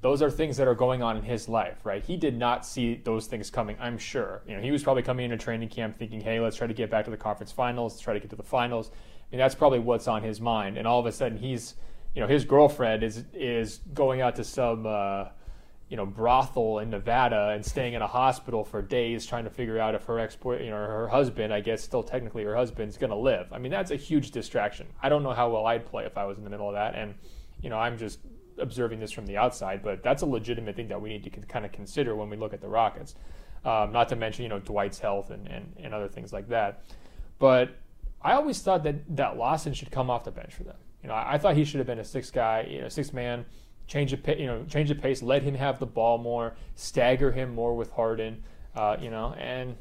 those are things that are going on in his life, right? He did not see those things coming, I'm sure. You know, he was probably coming into training camp thinking, hey, let's try to get back to the conference finals, let's try to get to the finals. I mean, that's probably what's on his mind. And all of a sudden, he's you know his girlfriend is is going out to some uh, you know brothel in Nevada and staying in a hospital for days trying to figure out if her ex you know her husband I guess still technically her husband's going to live. I mean that's a huge distraction. I don't know how well I'd play if I was in the middle of that and you know I'm just observing this from the outside, but that's a legitimate thing that we need to kind of consider when we look at the Rockets. Um, not to mention you know Dwight's health and, and, and other things like that. But I always thought that that Lawson should come off the bench for them. You know, I, I thought he should have been a six guy, you know, six man change the you know change the pace, let him have the ball more, stagger him more with Harden, uh, you know, and.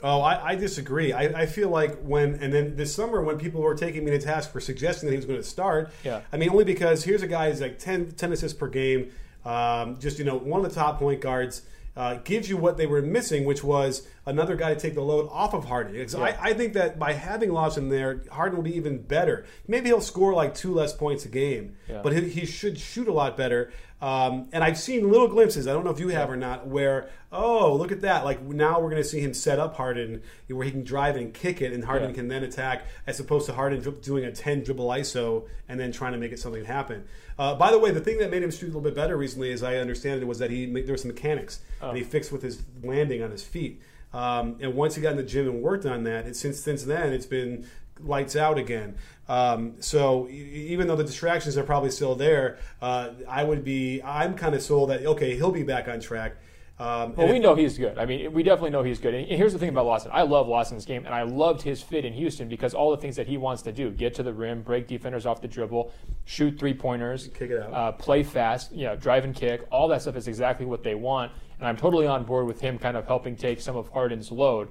Oh, I, I disagree. I, I, feel like when and then this summer when people were taking me to task for suggesting that he was going to start. Yeah. I mean, only because here's a guy who's like 10, 10 assists per game, um, just you know one of the top point guards uh, gives you what they were missing, which was another guy to take the load off of Harden. Yeah. I, I, think that by having Lawson there, Harden will be even better. Maybe he'll score like two less points a game, yeah. but he, he, should shoot a lot better. Um, and I've seen little glimpses. I don't know if you have or not, where oh look at that! Like now we're going to see him set up Harden, where he can drive and kick it, and Harden yeah. can then attack, as opposed to Harden doing a ten dribble ISO and then trying to make it something happen. Uh, by the way, the thing that made him shoot a little bit better recently, as I understand it, was that he there was some mechanics oh. and he fixed with his landing on his feet. Um, and once he got in the gym and worked on that, it, since since then it's been lights out again. Um, so even though the distractions are probably still there, uh, I would be I'm kind of sold that okay he'll be back on track. Um, well, we know he's good. I mean, we definitely know he's good. And here's the thing about Lawson. I love Lawson's game, and I loved his fit in Houston because all the things that he wants to do get to the rim, break defenders off the dribble, shoot three pointers, kick it out, uh, play fast, you know, drive and kick. All that stuff is exactly what they want. And I'm totally on board with him kind of helping take some of Harden's load.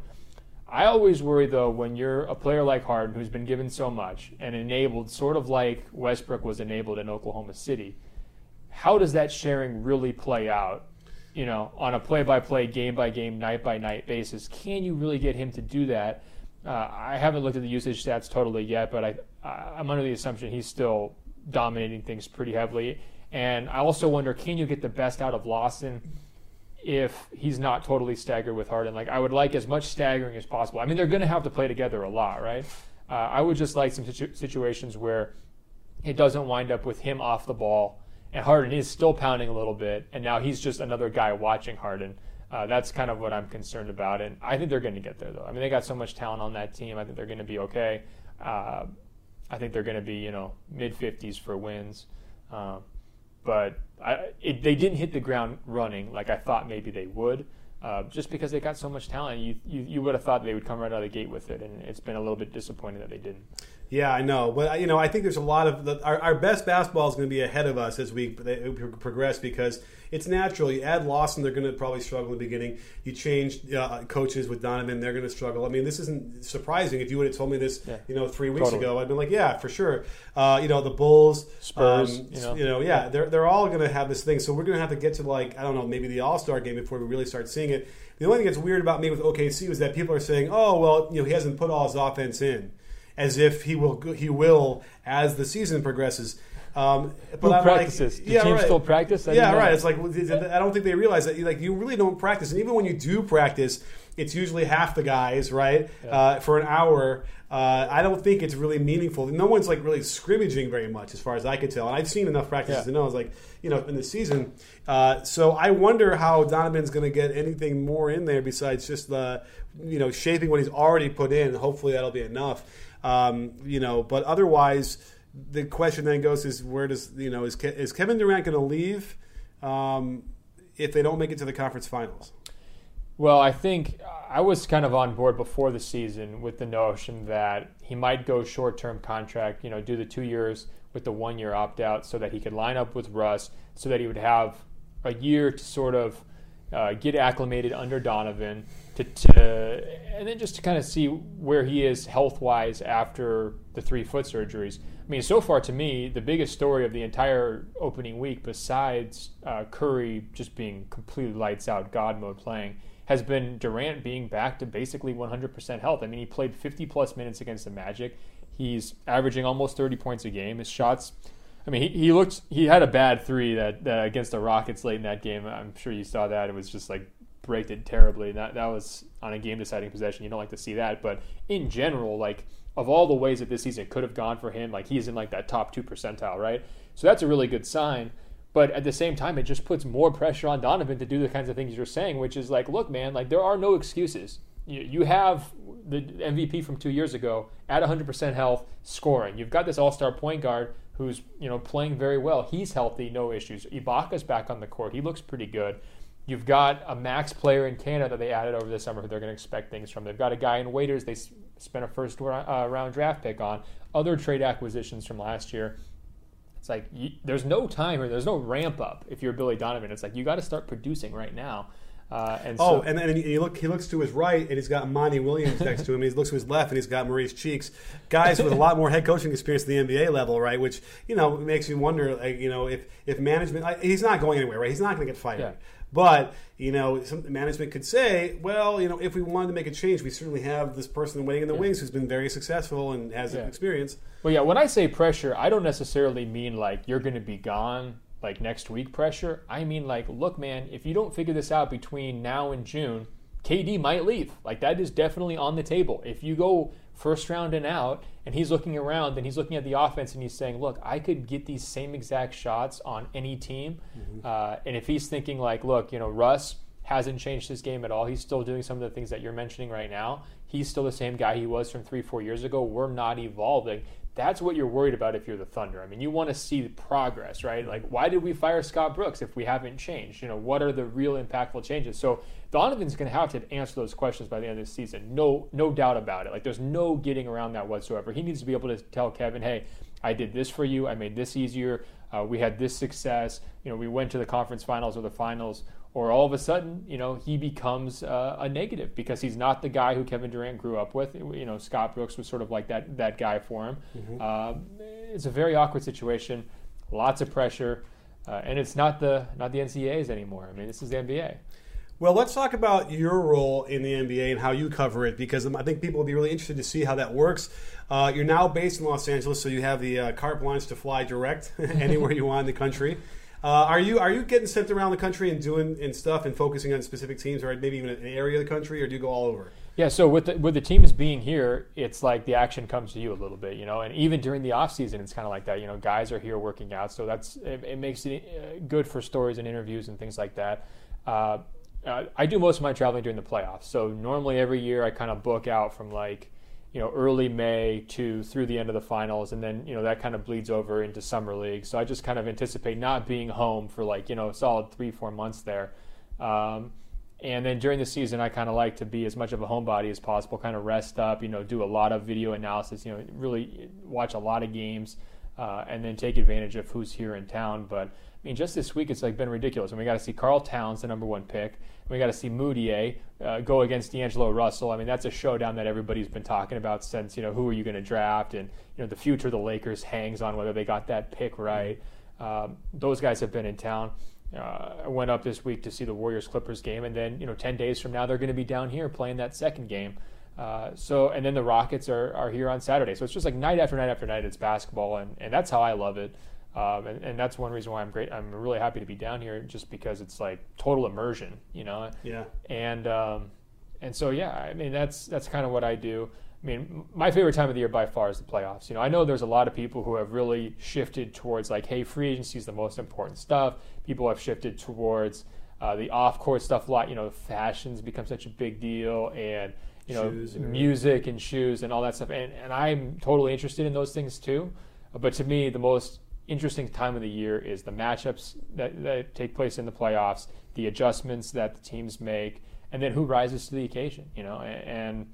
I always worry, though, when you're a player like Harden who's been given so much and enabled, sort of like Westbrook was enabled in Oklahoma City, how does that sharing really play out? You know, on a play-by-play, game-by-game, night-by-night basis. Can you really get him to do that? Uh, I haven't looked at the usage stats totally yet, but I, I'm under the assumption he's still dominating things pretty heavily. And I also wonder, can you get the best out of Lawson if he's not totally staggered with Harden? Like, I would like as much staggering as possible. I mean, they're going to have to play together a lot, right? Uh, I would just like some situ- situations where it doesn't wind up with him off the ball and Harden is still pounding a little bit, and now he's just another guy watching Harden. Uh, that's kind of what I'm concerned about, and I think they're going to get there though. I mean, they got so much talent on that team. I think they're going to be okay. Uh, I think they're going to be you know mid 50s for wins, um, but I, it, they didn't hit the ground running like I thought maybe they would. Uh, just because they got so much talent, you, you, you would have thought they would come right out of the gate with it, and it's been a little bit disappointing that they didn't. Yeah, I know, but you know, I think there's a lot of the, our, our best basketball is going to be ahead of us as we progress because it's natural. You add Lawson, they're going to probably struggle in the beginning. You change uh, coaches with Donovan, they're going to struggle. I mean, this isn't surprising. If you would have told me this, yeah. you know, three weeks totally. ago, I'd been like, yeah, for sure. Uh, you know, the Bulls, Spurs, um, you, know. you know, yeah, they're they're all going to have this thing. So we're going to have to get to like I don't know, maybe the All Star game before we really start seeing it. The only thing that's weird about me with OKC is that people are saying, oh, well, you know, he hasn't put all his offense in as if he will he will as the season progresses. Um, but Who practices? Like, yeah, teams right. still practice? I yeah, right. It's like I don't think they realize that. Like you really don't practice, and even when you do practice, it's usually half the guys, right? Yeah. Uh, for an hour. Uh, I don't think it's really meaningful. No one's like really scrimmaging very much, as far as I can tell. And I've seen enough practices yeah. to know. I was like, you know, in the season. Uh, so I wonder how Donovan's going to get anything more in there besides just the, you know, shaping what he's already put in. Hopefully that'll be enough. Um, you know, but otherwise, the question then goes: Is where does you know is Ke- is Kevin Durant going to leave um, if they don't make it to the conference finals? Well, I think I was kind of on board before the season with the notion that he might go short-term contract. You know, do the two years with the one-year opt-out so that he could line up with Russ, so that he would have a year to sort of uh, get acclimated under Donovan to, to, and then just to kind of see where he is health wise after the three foot surgeries. I mean, so far to me, the biggest story of the entire opening week, besides uh, Curry just being completely lights out, God mode playing, has been Durant being back to basically 100% health. I mean, he played 50 plus minutes against the Magic. He's averaging almost 30 points a game. His shots, I mean, he, he looked, he had a bad three that, that against the Rockets late in that game. I'm sure you saw that. It was just like braked it terribly. That that was on a game deciding possession. You don't like to see that, but in general, like of all the ways that this season could have gone for him, like he's in like that top two percentile, right? So that's a really good sign. But at the same time, it just puts more pressure on Donovan to do the kinds of things you're saying, which is like, look, man, like there are no excuses. You, you have the MVP from two years ago at 100% health, scoring. You've got this all-star point guard who's you know playing very well. He's healthy, no issues. Ibaka's back on the court. He looks pretty good. You've got a max player in Kanter that they added over the summer who they're going to expect things from. They've got a guy in Waiters they spent a first uh, round draft pick on. Other trade acquisitions from last year. It's like you, there's no time or there's no ramp up if you're Billy Donovan. It's like you got to start producing right now. Uh, and oh, so, and then he look he looks to his right and he's got Monty Williams next to him. And He looks to his left and he's got Maurice Cheeks, guys with a lot more head coaching experience at the NBA level, right? Which you know makes you wonder, like you know, if if management he's not going anywhere, right? He's not going to get fired. Yeah. But you know, some management could say, well, you know, if we wanted to make a change, we certainly have this person waiting in the yeah. wings who's been very successful and has yeah. experience. Well, yeah. When I say pressure, I don't necessarily mean like you're going to be gone like next week pressure. I mean like, look, man, if you don't figure this out between now and June, KD might leave. Like that is definitely on the table. If you go first round and out and he's looking around and he's looking at the offense and he's saying, look, I could get these same exact shots on any team. Mm-hmm. Uh, and if he's thinking like, look, you know, Russ hasn't changed his game at all. He's still doing some of the things that you're mentioning right now. He's still the same guy he was from three, four years ago. We're not evolving. That's what you're worried about if you're the Thunder. I mean, you want to see the progress, right? Like, why did we fire Scott Brooks if we haven't changed? You know, what are the real impactful changes? So Donovan's going to have to answer those questions by the end of the season. No, no doubt about it. Like, there's no getting around that whatsoever. He needs to be able to tell Kevin, hey, I did this for you. I made this easier. Uh, we had this success. You know, we went to the conference finals or the finals or all of a sudden, you know, he becomes uh, a negative because he's not the guy who Kevin Durant grew up with. You know, Scott Brooks was sort of like that that guy for him. Mm-hmm. Uh, it's a very awkward situation, lots of pressure, uh, and it's not the not the NCAA's anymore. I mean, this is the NBA. Well, let's talk about your role in the NBA and how you cover it because I think people will be really interested to see how that works. Uh, you're now based in Los Angeles, so you have the uh, carte blanche to fly direct anywhere you want in the country. Uh, are you are you getting sent around the country and doing and stuff and focusing on specific teams or maybe even an area of the country, or do you go all over? Yeah, so with the, with the teams being here, it's like the action comes to you a little bit, you know. And even during the off season, it's kind of like that. You know, guys are here working out, so that's it, it makes it uh, good for stories and interviews and things like that. Uh, uh, I do most of my traveling during the playoffs, so normally every year I kind of book out from like you know early May to through the end of the finals, and then you know that kind of bleeds over into summer league. So I just kind of anticipate not being home for like you know a solid three four months there. Um, and then during the season, I kind of like to be as much of a homebody as possible, kind of rest up, you know, do a lot of video analysis, you know, really watch a lot of games, uh, and then take advantage of who's here in town. But I mean, just this week, it's like been ridiculous. And we got to see Karl Towns, the number one pick. We got to see Mudiay uh, go against D'Angelo Russell. I mean, that's a showdown that everybody's been talking about since you know who are you going to draft, and you know the future of the Lakers hangs on whether they got that pick right. Um, those guys have been in town. Uh, I went up this week to see the Warriors Clippers game, and then you know ten days from now they're going to be down here playing that second game. Uh, so and then the Rockets are, are here on Saturday. So it's just like night after night after night. It's basketball, and, and that's how I love it. Um, and, and, that's one reason why I'm great. I'm really happy to be down here, just because it's like total immersion, you know. Yeah. And um, and so yeah, I mean that's that's kind of what I do. I mean, my favorite time of the year by far is the playoffs. You know, I know there's a lot of people who have really shifted towards like, hey, free agency is the most important stuff. People have shifted towards uh, the off-court stuff a lot. You know, fashions become such a big deal, and you know, music and shoes and all that stuff. And and I'm totally interested in those things too. But to me, the most interesting time of the year is the matchups that, that take place in the playoffs, the adjustments that the teams make, and then who rises to the occasion. You know, and, and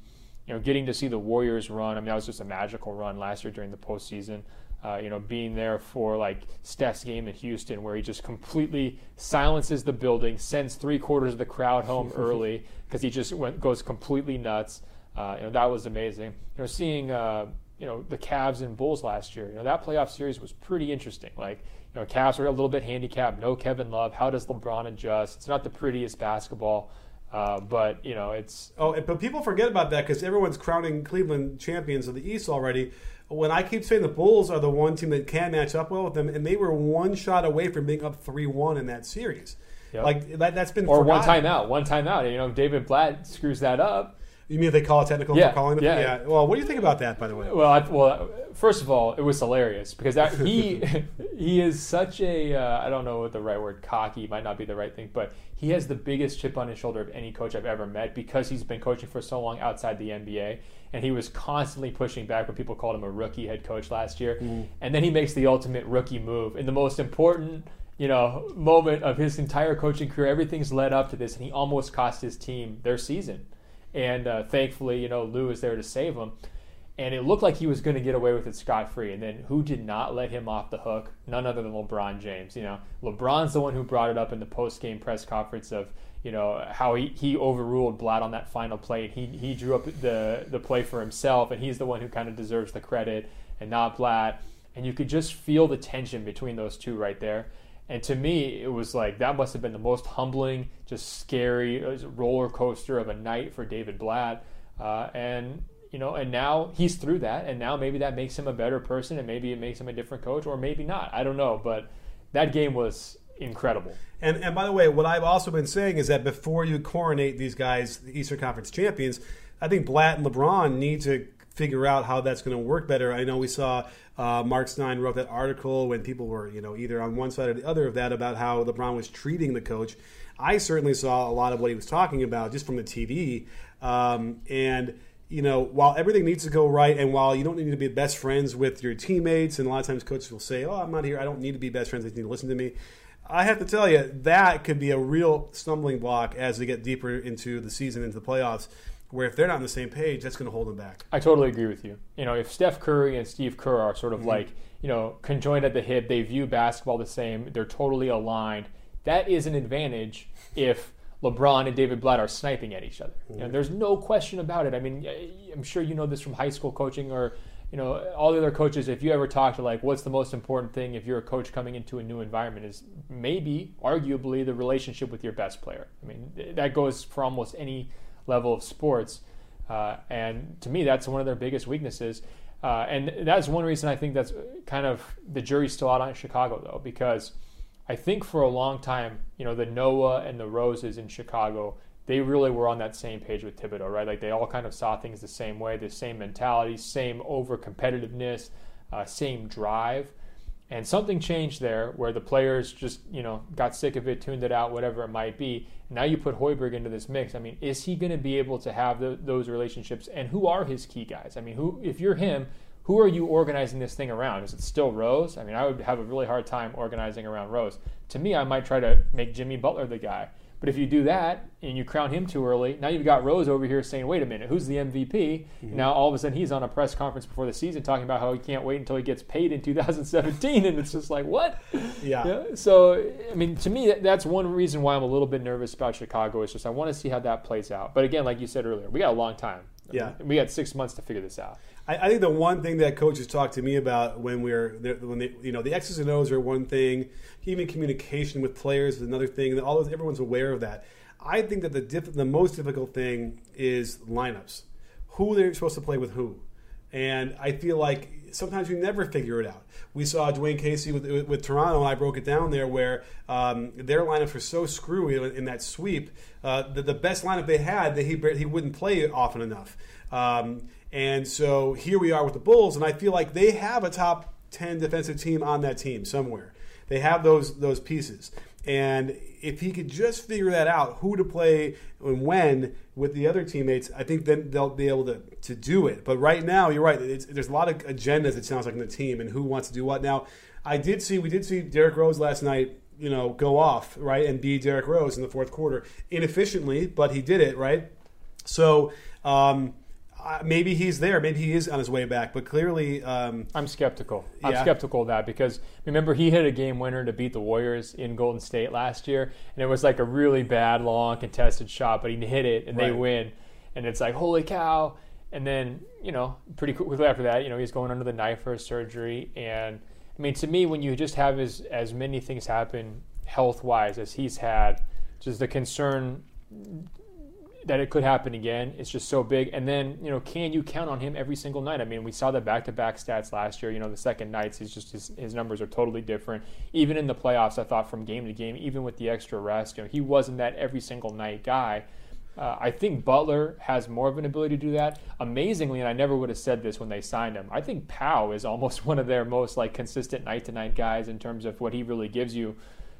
you know, getting to see the Warriors run. I mean, that was just a magical run last year during the postseason. Uh, you know, being there for like Steph's game in Houston, where he just completely silences the building, sends three quarters of the crowd home early because he just went, goes completely nuts. Uh, you know, that was amazing. You know, seeing uh, you know the Cavs and Bulls last year. You know that playoff series was pretty interesting. Like you know, Cavs are a little bit handicapped. No Kevin Love. How does LeBron adjust? It's not the prettiest basketball. Uh, but you know it's oh, but people forget about that because everyone's crowning Cleveland champions of the East already. When I keep saying the Bulls are the one team that can match up well with them, and they were one shot away from being up three one in that series. Yep. Like that, has been or forgotten. one timeout, one timeout. You know, David Blatt screws that up you mean they call it technical yeah, for calling the yeah. yeah. Well, what do you think about that, by the way? Well, I, well, first of all, it was hilarious because that he he is such a uh, I don't know what the right word cocky might not be the right thing, but he has the biggest chip on his shoulder of any coach I've ever met because he's been coaching for so long outside the NBA, and he was constantly pushing back when people called him a rookie head coach last year, mm. and then he makes the ultimate rookie move in the most important you know moment of his entire coaching career. Everything's led up to this, and he almost cost his team their season, and uh, thankfully, you know, Lue is there to save him and it looked like he was going to get away with it scot free. And then who did not let him off the hook? None other than LeBron James. You know, LeBron's the one who brought it up in the post game press conference of you know how he, he overruled Blatt on that final play. And He he drew up the the play for himself, and he's the one who kind of deserves the credit and not Blatt. And you could just feel the tension between those two right there. And to me, it was like that must have been the most humbling, just scary roller coaster of a night for David Blatt. Uh, and you know, and now he's through that, and now maybe that makes him a better person, and maybe it makes him a different coach, or maybe not. I don't know, but that game was incredible. And and by the way, what I've also been saying is that before you coronate these guys, the Eastern Conference champions, I think Blatt and LeBron need to figure out how that's going to work better. I know we saw uh, Mark Stein wrote that article when people were, you know, either on one side or the other of that about how LeBron was treating the coach. I certainly saw a lot of what he was talking about just from the TV, um, and you know, while everything needs to go right, and while you don't need to be best friends with your teammates, and a lot of times coaches will say, "Oh, I'm not here. I don't need to be best friends. They need to listen to me." I have to tell you that could be a real stumbling block as they get deeper into the season, into the playoffs. Where if they're not on the same page, that's going to hold them back. I totally agree with you. You know, if Steph Curry and Steve Kerr are sort of mm-hmm. like you know conjoined at the hip, they view basketball the same. They're totally aligned. That is an advantage if LeBron and David Blatt are sniping at each other. You know, there's no question about it. I mean, I'm sure you know this from high school coaching or you know all the other coaches. If you ever talk to like, what's the most important thing if you're a coach coming into a new environment is maybe, arguably, the relationship with your best player. I mean, that goes for almost any level of sports. Uh, and to me, that's one of their biggest weaknesses. Uh, and that's one reason I think that's kind of the jury's still out on Chicago, though, because I think for a long time, you know, the Noah and the Roses in Chicago, they really were on that same page with Thibodeau, right? Like they all kind of saw things the same way, the same mentality, same over competitiveness, uh, same drive. And something changed there where the players just, you know, got sick of it, tuned it out, whatever it might be. Now you put Hoiberg into this mix. I mean, is he going to be able to have the, those relationships? And who are his key guys? I mean, who if you're him, who are you organizing this thing around? Is it still Rose? I mean, I would have a really hard time organizing around Rose. To me, I might try to make Jimmy Butler the guy. But if you do that and you crown him too early, now you've got Rose over here saying, wait a minute, who's the MVP? Mm-hmm. Now all of a sudden he's on a press conference before the season talking about how he can't wait until he gets paid in 2017. and it's just like, what? Yeah. yeah. So, I mean, to me, that's one reason why I'm a little bit nervous about Chicago. Is just I want to see how that plays out. But again, like you said earlier, we got a long time. Yeah. We got six months to figure this out. I, I, think the one thing that coaches talk to me about when we're when they you know the X's and O's are one thing, even communication with players is another thing. All those, everyone's aware of that. I think that the diff, the most difficult thing is lineups, who they're supposed to play with who, and I feel like sometimes you never figure it out. We saw Dwane Casey with, with, with Toronto, and I broke it down there where um, their lineups were so screwy in, in that sweep uh, that the best lineup they had that he he wouldn't play often enough. Um, and so here we are with the Bulls, and I feel like they have a top 10 defensive team on that team somewhere. They have those those pieces. And if he could just figure that out, who to play and when with the other teammates, I think then they'll be able to, to do it. But right now, you're right. there's a lot of agendas, it sounds like, in the team and who wants to do what. Now, I did see, we did see Derrick Rose last night, you know, go off, right, and be Derrick Rose in the fourth quarter. Inefficiently, but he did it, right? So, um, uh, maybe he's there. Maybe he is on his way back. But clearly, um, I'm skeptical. Yeah. I'm skeptical of that because remember he hit a game winner to beat the Warriors in Golden State last year, and it was like a really bad, long, contested shot, but he hit it and right. they win, and it's like holy cow. And then you know, pretty quickly after that, you know, he's going under the knife for his surgery, and I mean, to me, when you just have as as many things happen health wise as he's had, just the concern that it could happen again. It's just so big. And then, you know, can you count on him every single night? I mean, we saw the back-to-back stats last year. You know, the second nights, he's just his, his numbers are totally different. Even in the playoffs, I thought from game to game, even with the extra rest, you know, he wasn't that every single night guy. Uh, I think Butler has more of an ability to do that. Amazingly, and I never would have said this when they signed him. I think Pau is almost one of their most like consistent night to night guys in terms of what he really gives you.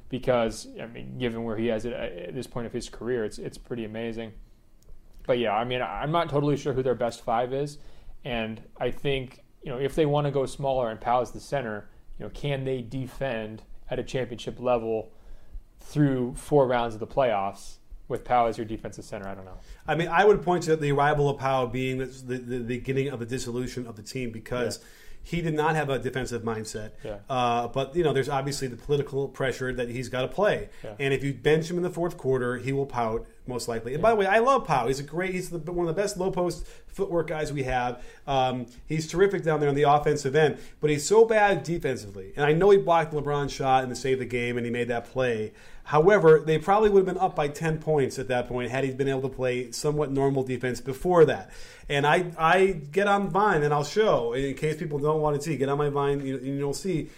Because I mean, given where he has it at this point of his career, it's it's pretty amazing. But yeah, I mean, I'm not totally sure who their best five is, and I think you know if they want to go smaller and is the center, you know, can they defend at a championship level through four rounds of the playoffs? with Pau as your defensive center. I don't know. I mean, I would point to the arrival of Pau being the, the, the beginning of the dissolution of the team because. Yeah. He did not have a defensive mindset, yeah. uh, but you know there's obviously the political pressure that he's got to play. Yeah. And if you bench him in the fourth quarter, he will pout most likely. And by the way, I love Pau. He's a great. He's the, one of the best low post footwork guys we have. Um, he's terrific down there on the offensive end, but he's so bad defensively. And I know he blocked LeBron's shot and to save the game, and he made that play. However, they probably would have been up by 10 points at that point had he been able to play somewhat normal defense before that. And I, I get on Vine and I'll show, in case people don't want to see, get on my Vine and you'll see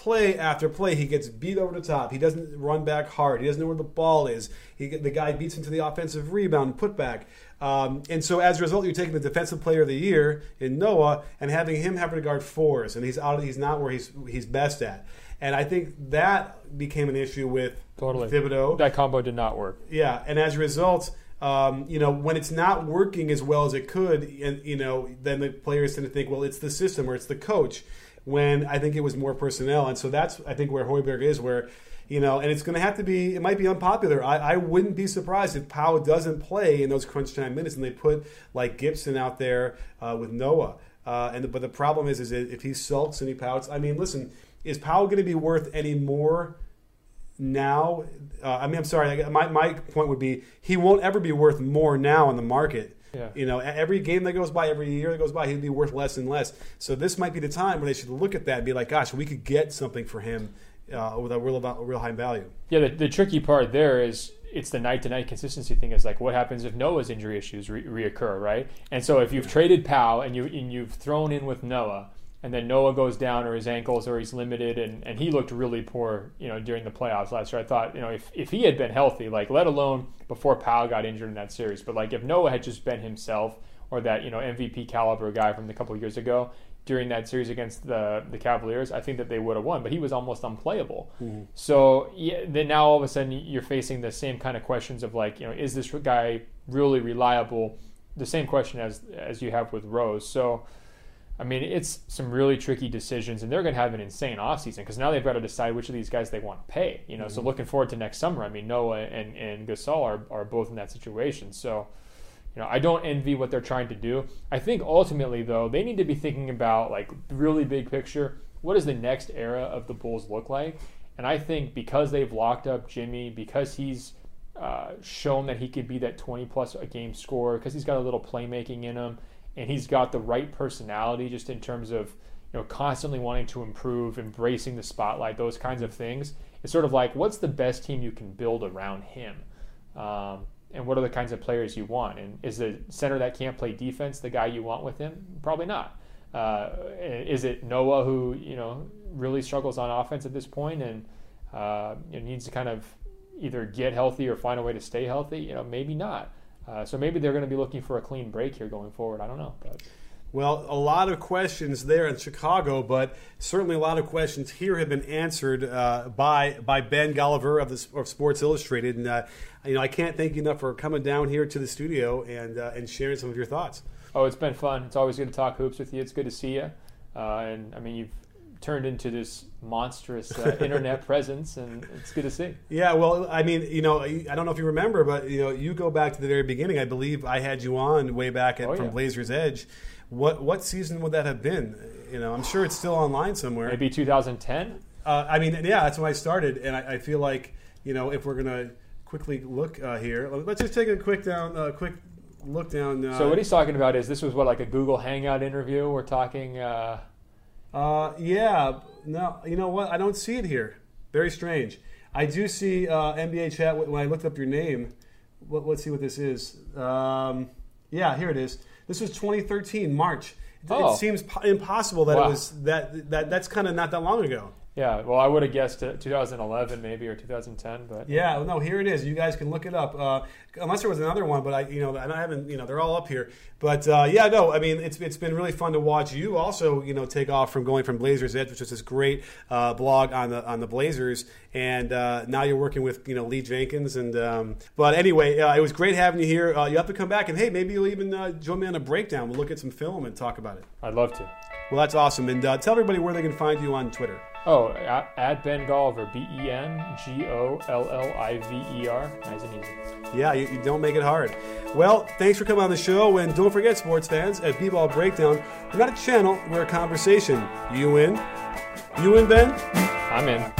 play after play, he gets beat over the top. He doesn't run back hard. He doesn't know where the ball is. He, the guy beats into the offensive rebound, putback. Um, and so as a result, you're taking the defensive player of the year in Noah and having him have to guard fours, and he's out. He's not where he's he's best at. And I think that became an issue with totally. Thibodeau. That combo did not work. Yeah, and as a result, um, you know, when it's not working as well as it could, and you know, then the players tend to think, well, it's the system or it's the coach. When I think it was more personnel, and so that's I think where Hoiberg is, where you know, and it's going to have to be. It might be unpopular. I, I wouldn't be surprised if Pau doesn't play in those crunch time minutes, and they put like Gibson out there uh, with Noah. Uh, and but the problem is, is if he sulks and he pouts. I mean, listen is Pau going to be worth any more now? Uh, I mean, I'm sorry. My, my point would be he won't ever be worth more now in the market. Yeah. You know, every game that goes by, every year that goes by, he'd be worth less and less. So this might be the time where they should look at that and be like, gosh, we could get something for him uh, with a real, real high value. Yeah, the, the tricky part there is it's the night to night consistency thing. Is like what happens if Noah's injury issues re- reoccur, right? And so if you've traded Pau and you and you've thrown in with Noah and then Noah goes down or his ankles or he's limited and, and he looked really poor, you know, during the playoffs last year. I thought, you know, if, if he had been healthy, like let alone before Pau got injured in that series, but like if Noah had just been himself or that, you know, MVP caliber guy from a couple years ago during that series against the the Cavaliers, I think that they would have won, but he was almost unplayable. Mm-hmm. So yeah, then now all of a sudden you're facing the same kind of questions of like, you know, is this guy really reliable? The same question as as you have with Rose. So I mean, it's some really tricky decisions, and they're going to have an insane offseason because now they've got to decide which of these guys they want to pay. You know, mm-hmm. so looking forward to next summer. I mean, Noah and, and Gasol are, are both in that situation. So, you know, I don't envy what they're trying to do. I think ultimately, though, they need to be thinking about like really big picture. What does the next era of the Bulls look like? And I think because they've locked up Jimmy, because he's uh, shown that he could be that 20 plus a game scorer, because he's got a little playmaking in him and he's got the right personality just in terms of you know constantly wanting to improve, embracing the spotlight, those kinds of things. It's sort of like what's the best team you can build around him, um, and what are the kinds of players you want? And is the center that can't play defense the guy you want with him? Probably not. Uh, is it Noah who you know really struggles on offense at this point and uh, needs to kind of either get healthy or find a way to stay healthy? You know, maybe not. Uh, so maybe they're going to be looking for a clean break here going forward. I don't know. But. Well, a lot of questions there in Chicago, but certainly a lot of questions here have been answered uh, by by Ben Golliver of the of Sports Illustrated, and uh, you know I can't thank you enough for coming down here to the studio and uh, and sharing some of your thoughts. Oh, it's been fun. It's always good to talk hoops with you. It's good to see you, uh, and I mean you've turned into this monstrous uh, internet presence, and it's good to see. Yeah, well, I mean, you know, I don't know if you remember, but you know, you go back to the very beginning. I believe I had you on way back at, oh, yeah. from Blazers Edge. What what season would that have been? You know, I'm sure it's still online somewhere. Maybe 2010. Uh, I mean, yeah, that's when I started, and I, I feel like you know, if we're gonna quickly look uh, here, let's just take a quick down, uh, quick look down. Uh, so what he's talking about is this was what like a Google Hangout interview. We're talking. Uh, yeah, no, you know what? I don't see it here. Very strange. I do see uh, NBA chat when I looked up your name. Let, us see what this is. Um, yeah, here it is. This was 2013 March. It, oh. it seems po- impossible that wow. it was that that that's kind of not that long ago. Yeah, well, I would have guessed 2011 maybe or 2010, but yeah, no, here it is. You guys can look it up. Uh, unless there was another one, but I, you know, and I haven't, you know, they're all up here. But uh, yeah, no, I mean, it's it's been really fun to watch you also, you know, take off from going from Blazers Edge, which is this great uh, blog on the on the Blazers, and uh, now you're working with you know Lee Jenkins, and um, but anyway, uh, it was great having you here. Uh, you have to come back, and hey, maybe you'll even uh, join me on a breakdown. We'll look at some film and talk about it. I'd love to. Well, that's awesome, and tell everybody where they can find you on Twitter. Oh, at, Ben Golliver, B E N G O L L I V E R. Nice and easy. Yeah, you, you, don't make it hard. Well, thanks for coming on the show, and don't forget, sports fans, at B-Ball Breakdown, we're not a channel, we're a conversation. You in? You in, Ben? I'm in.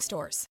stores.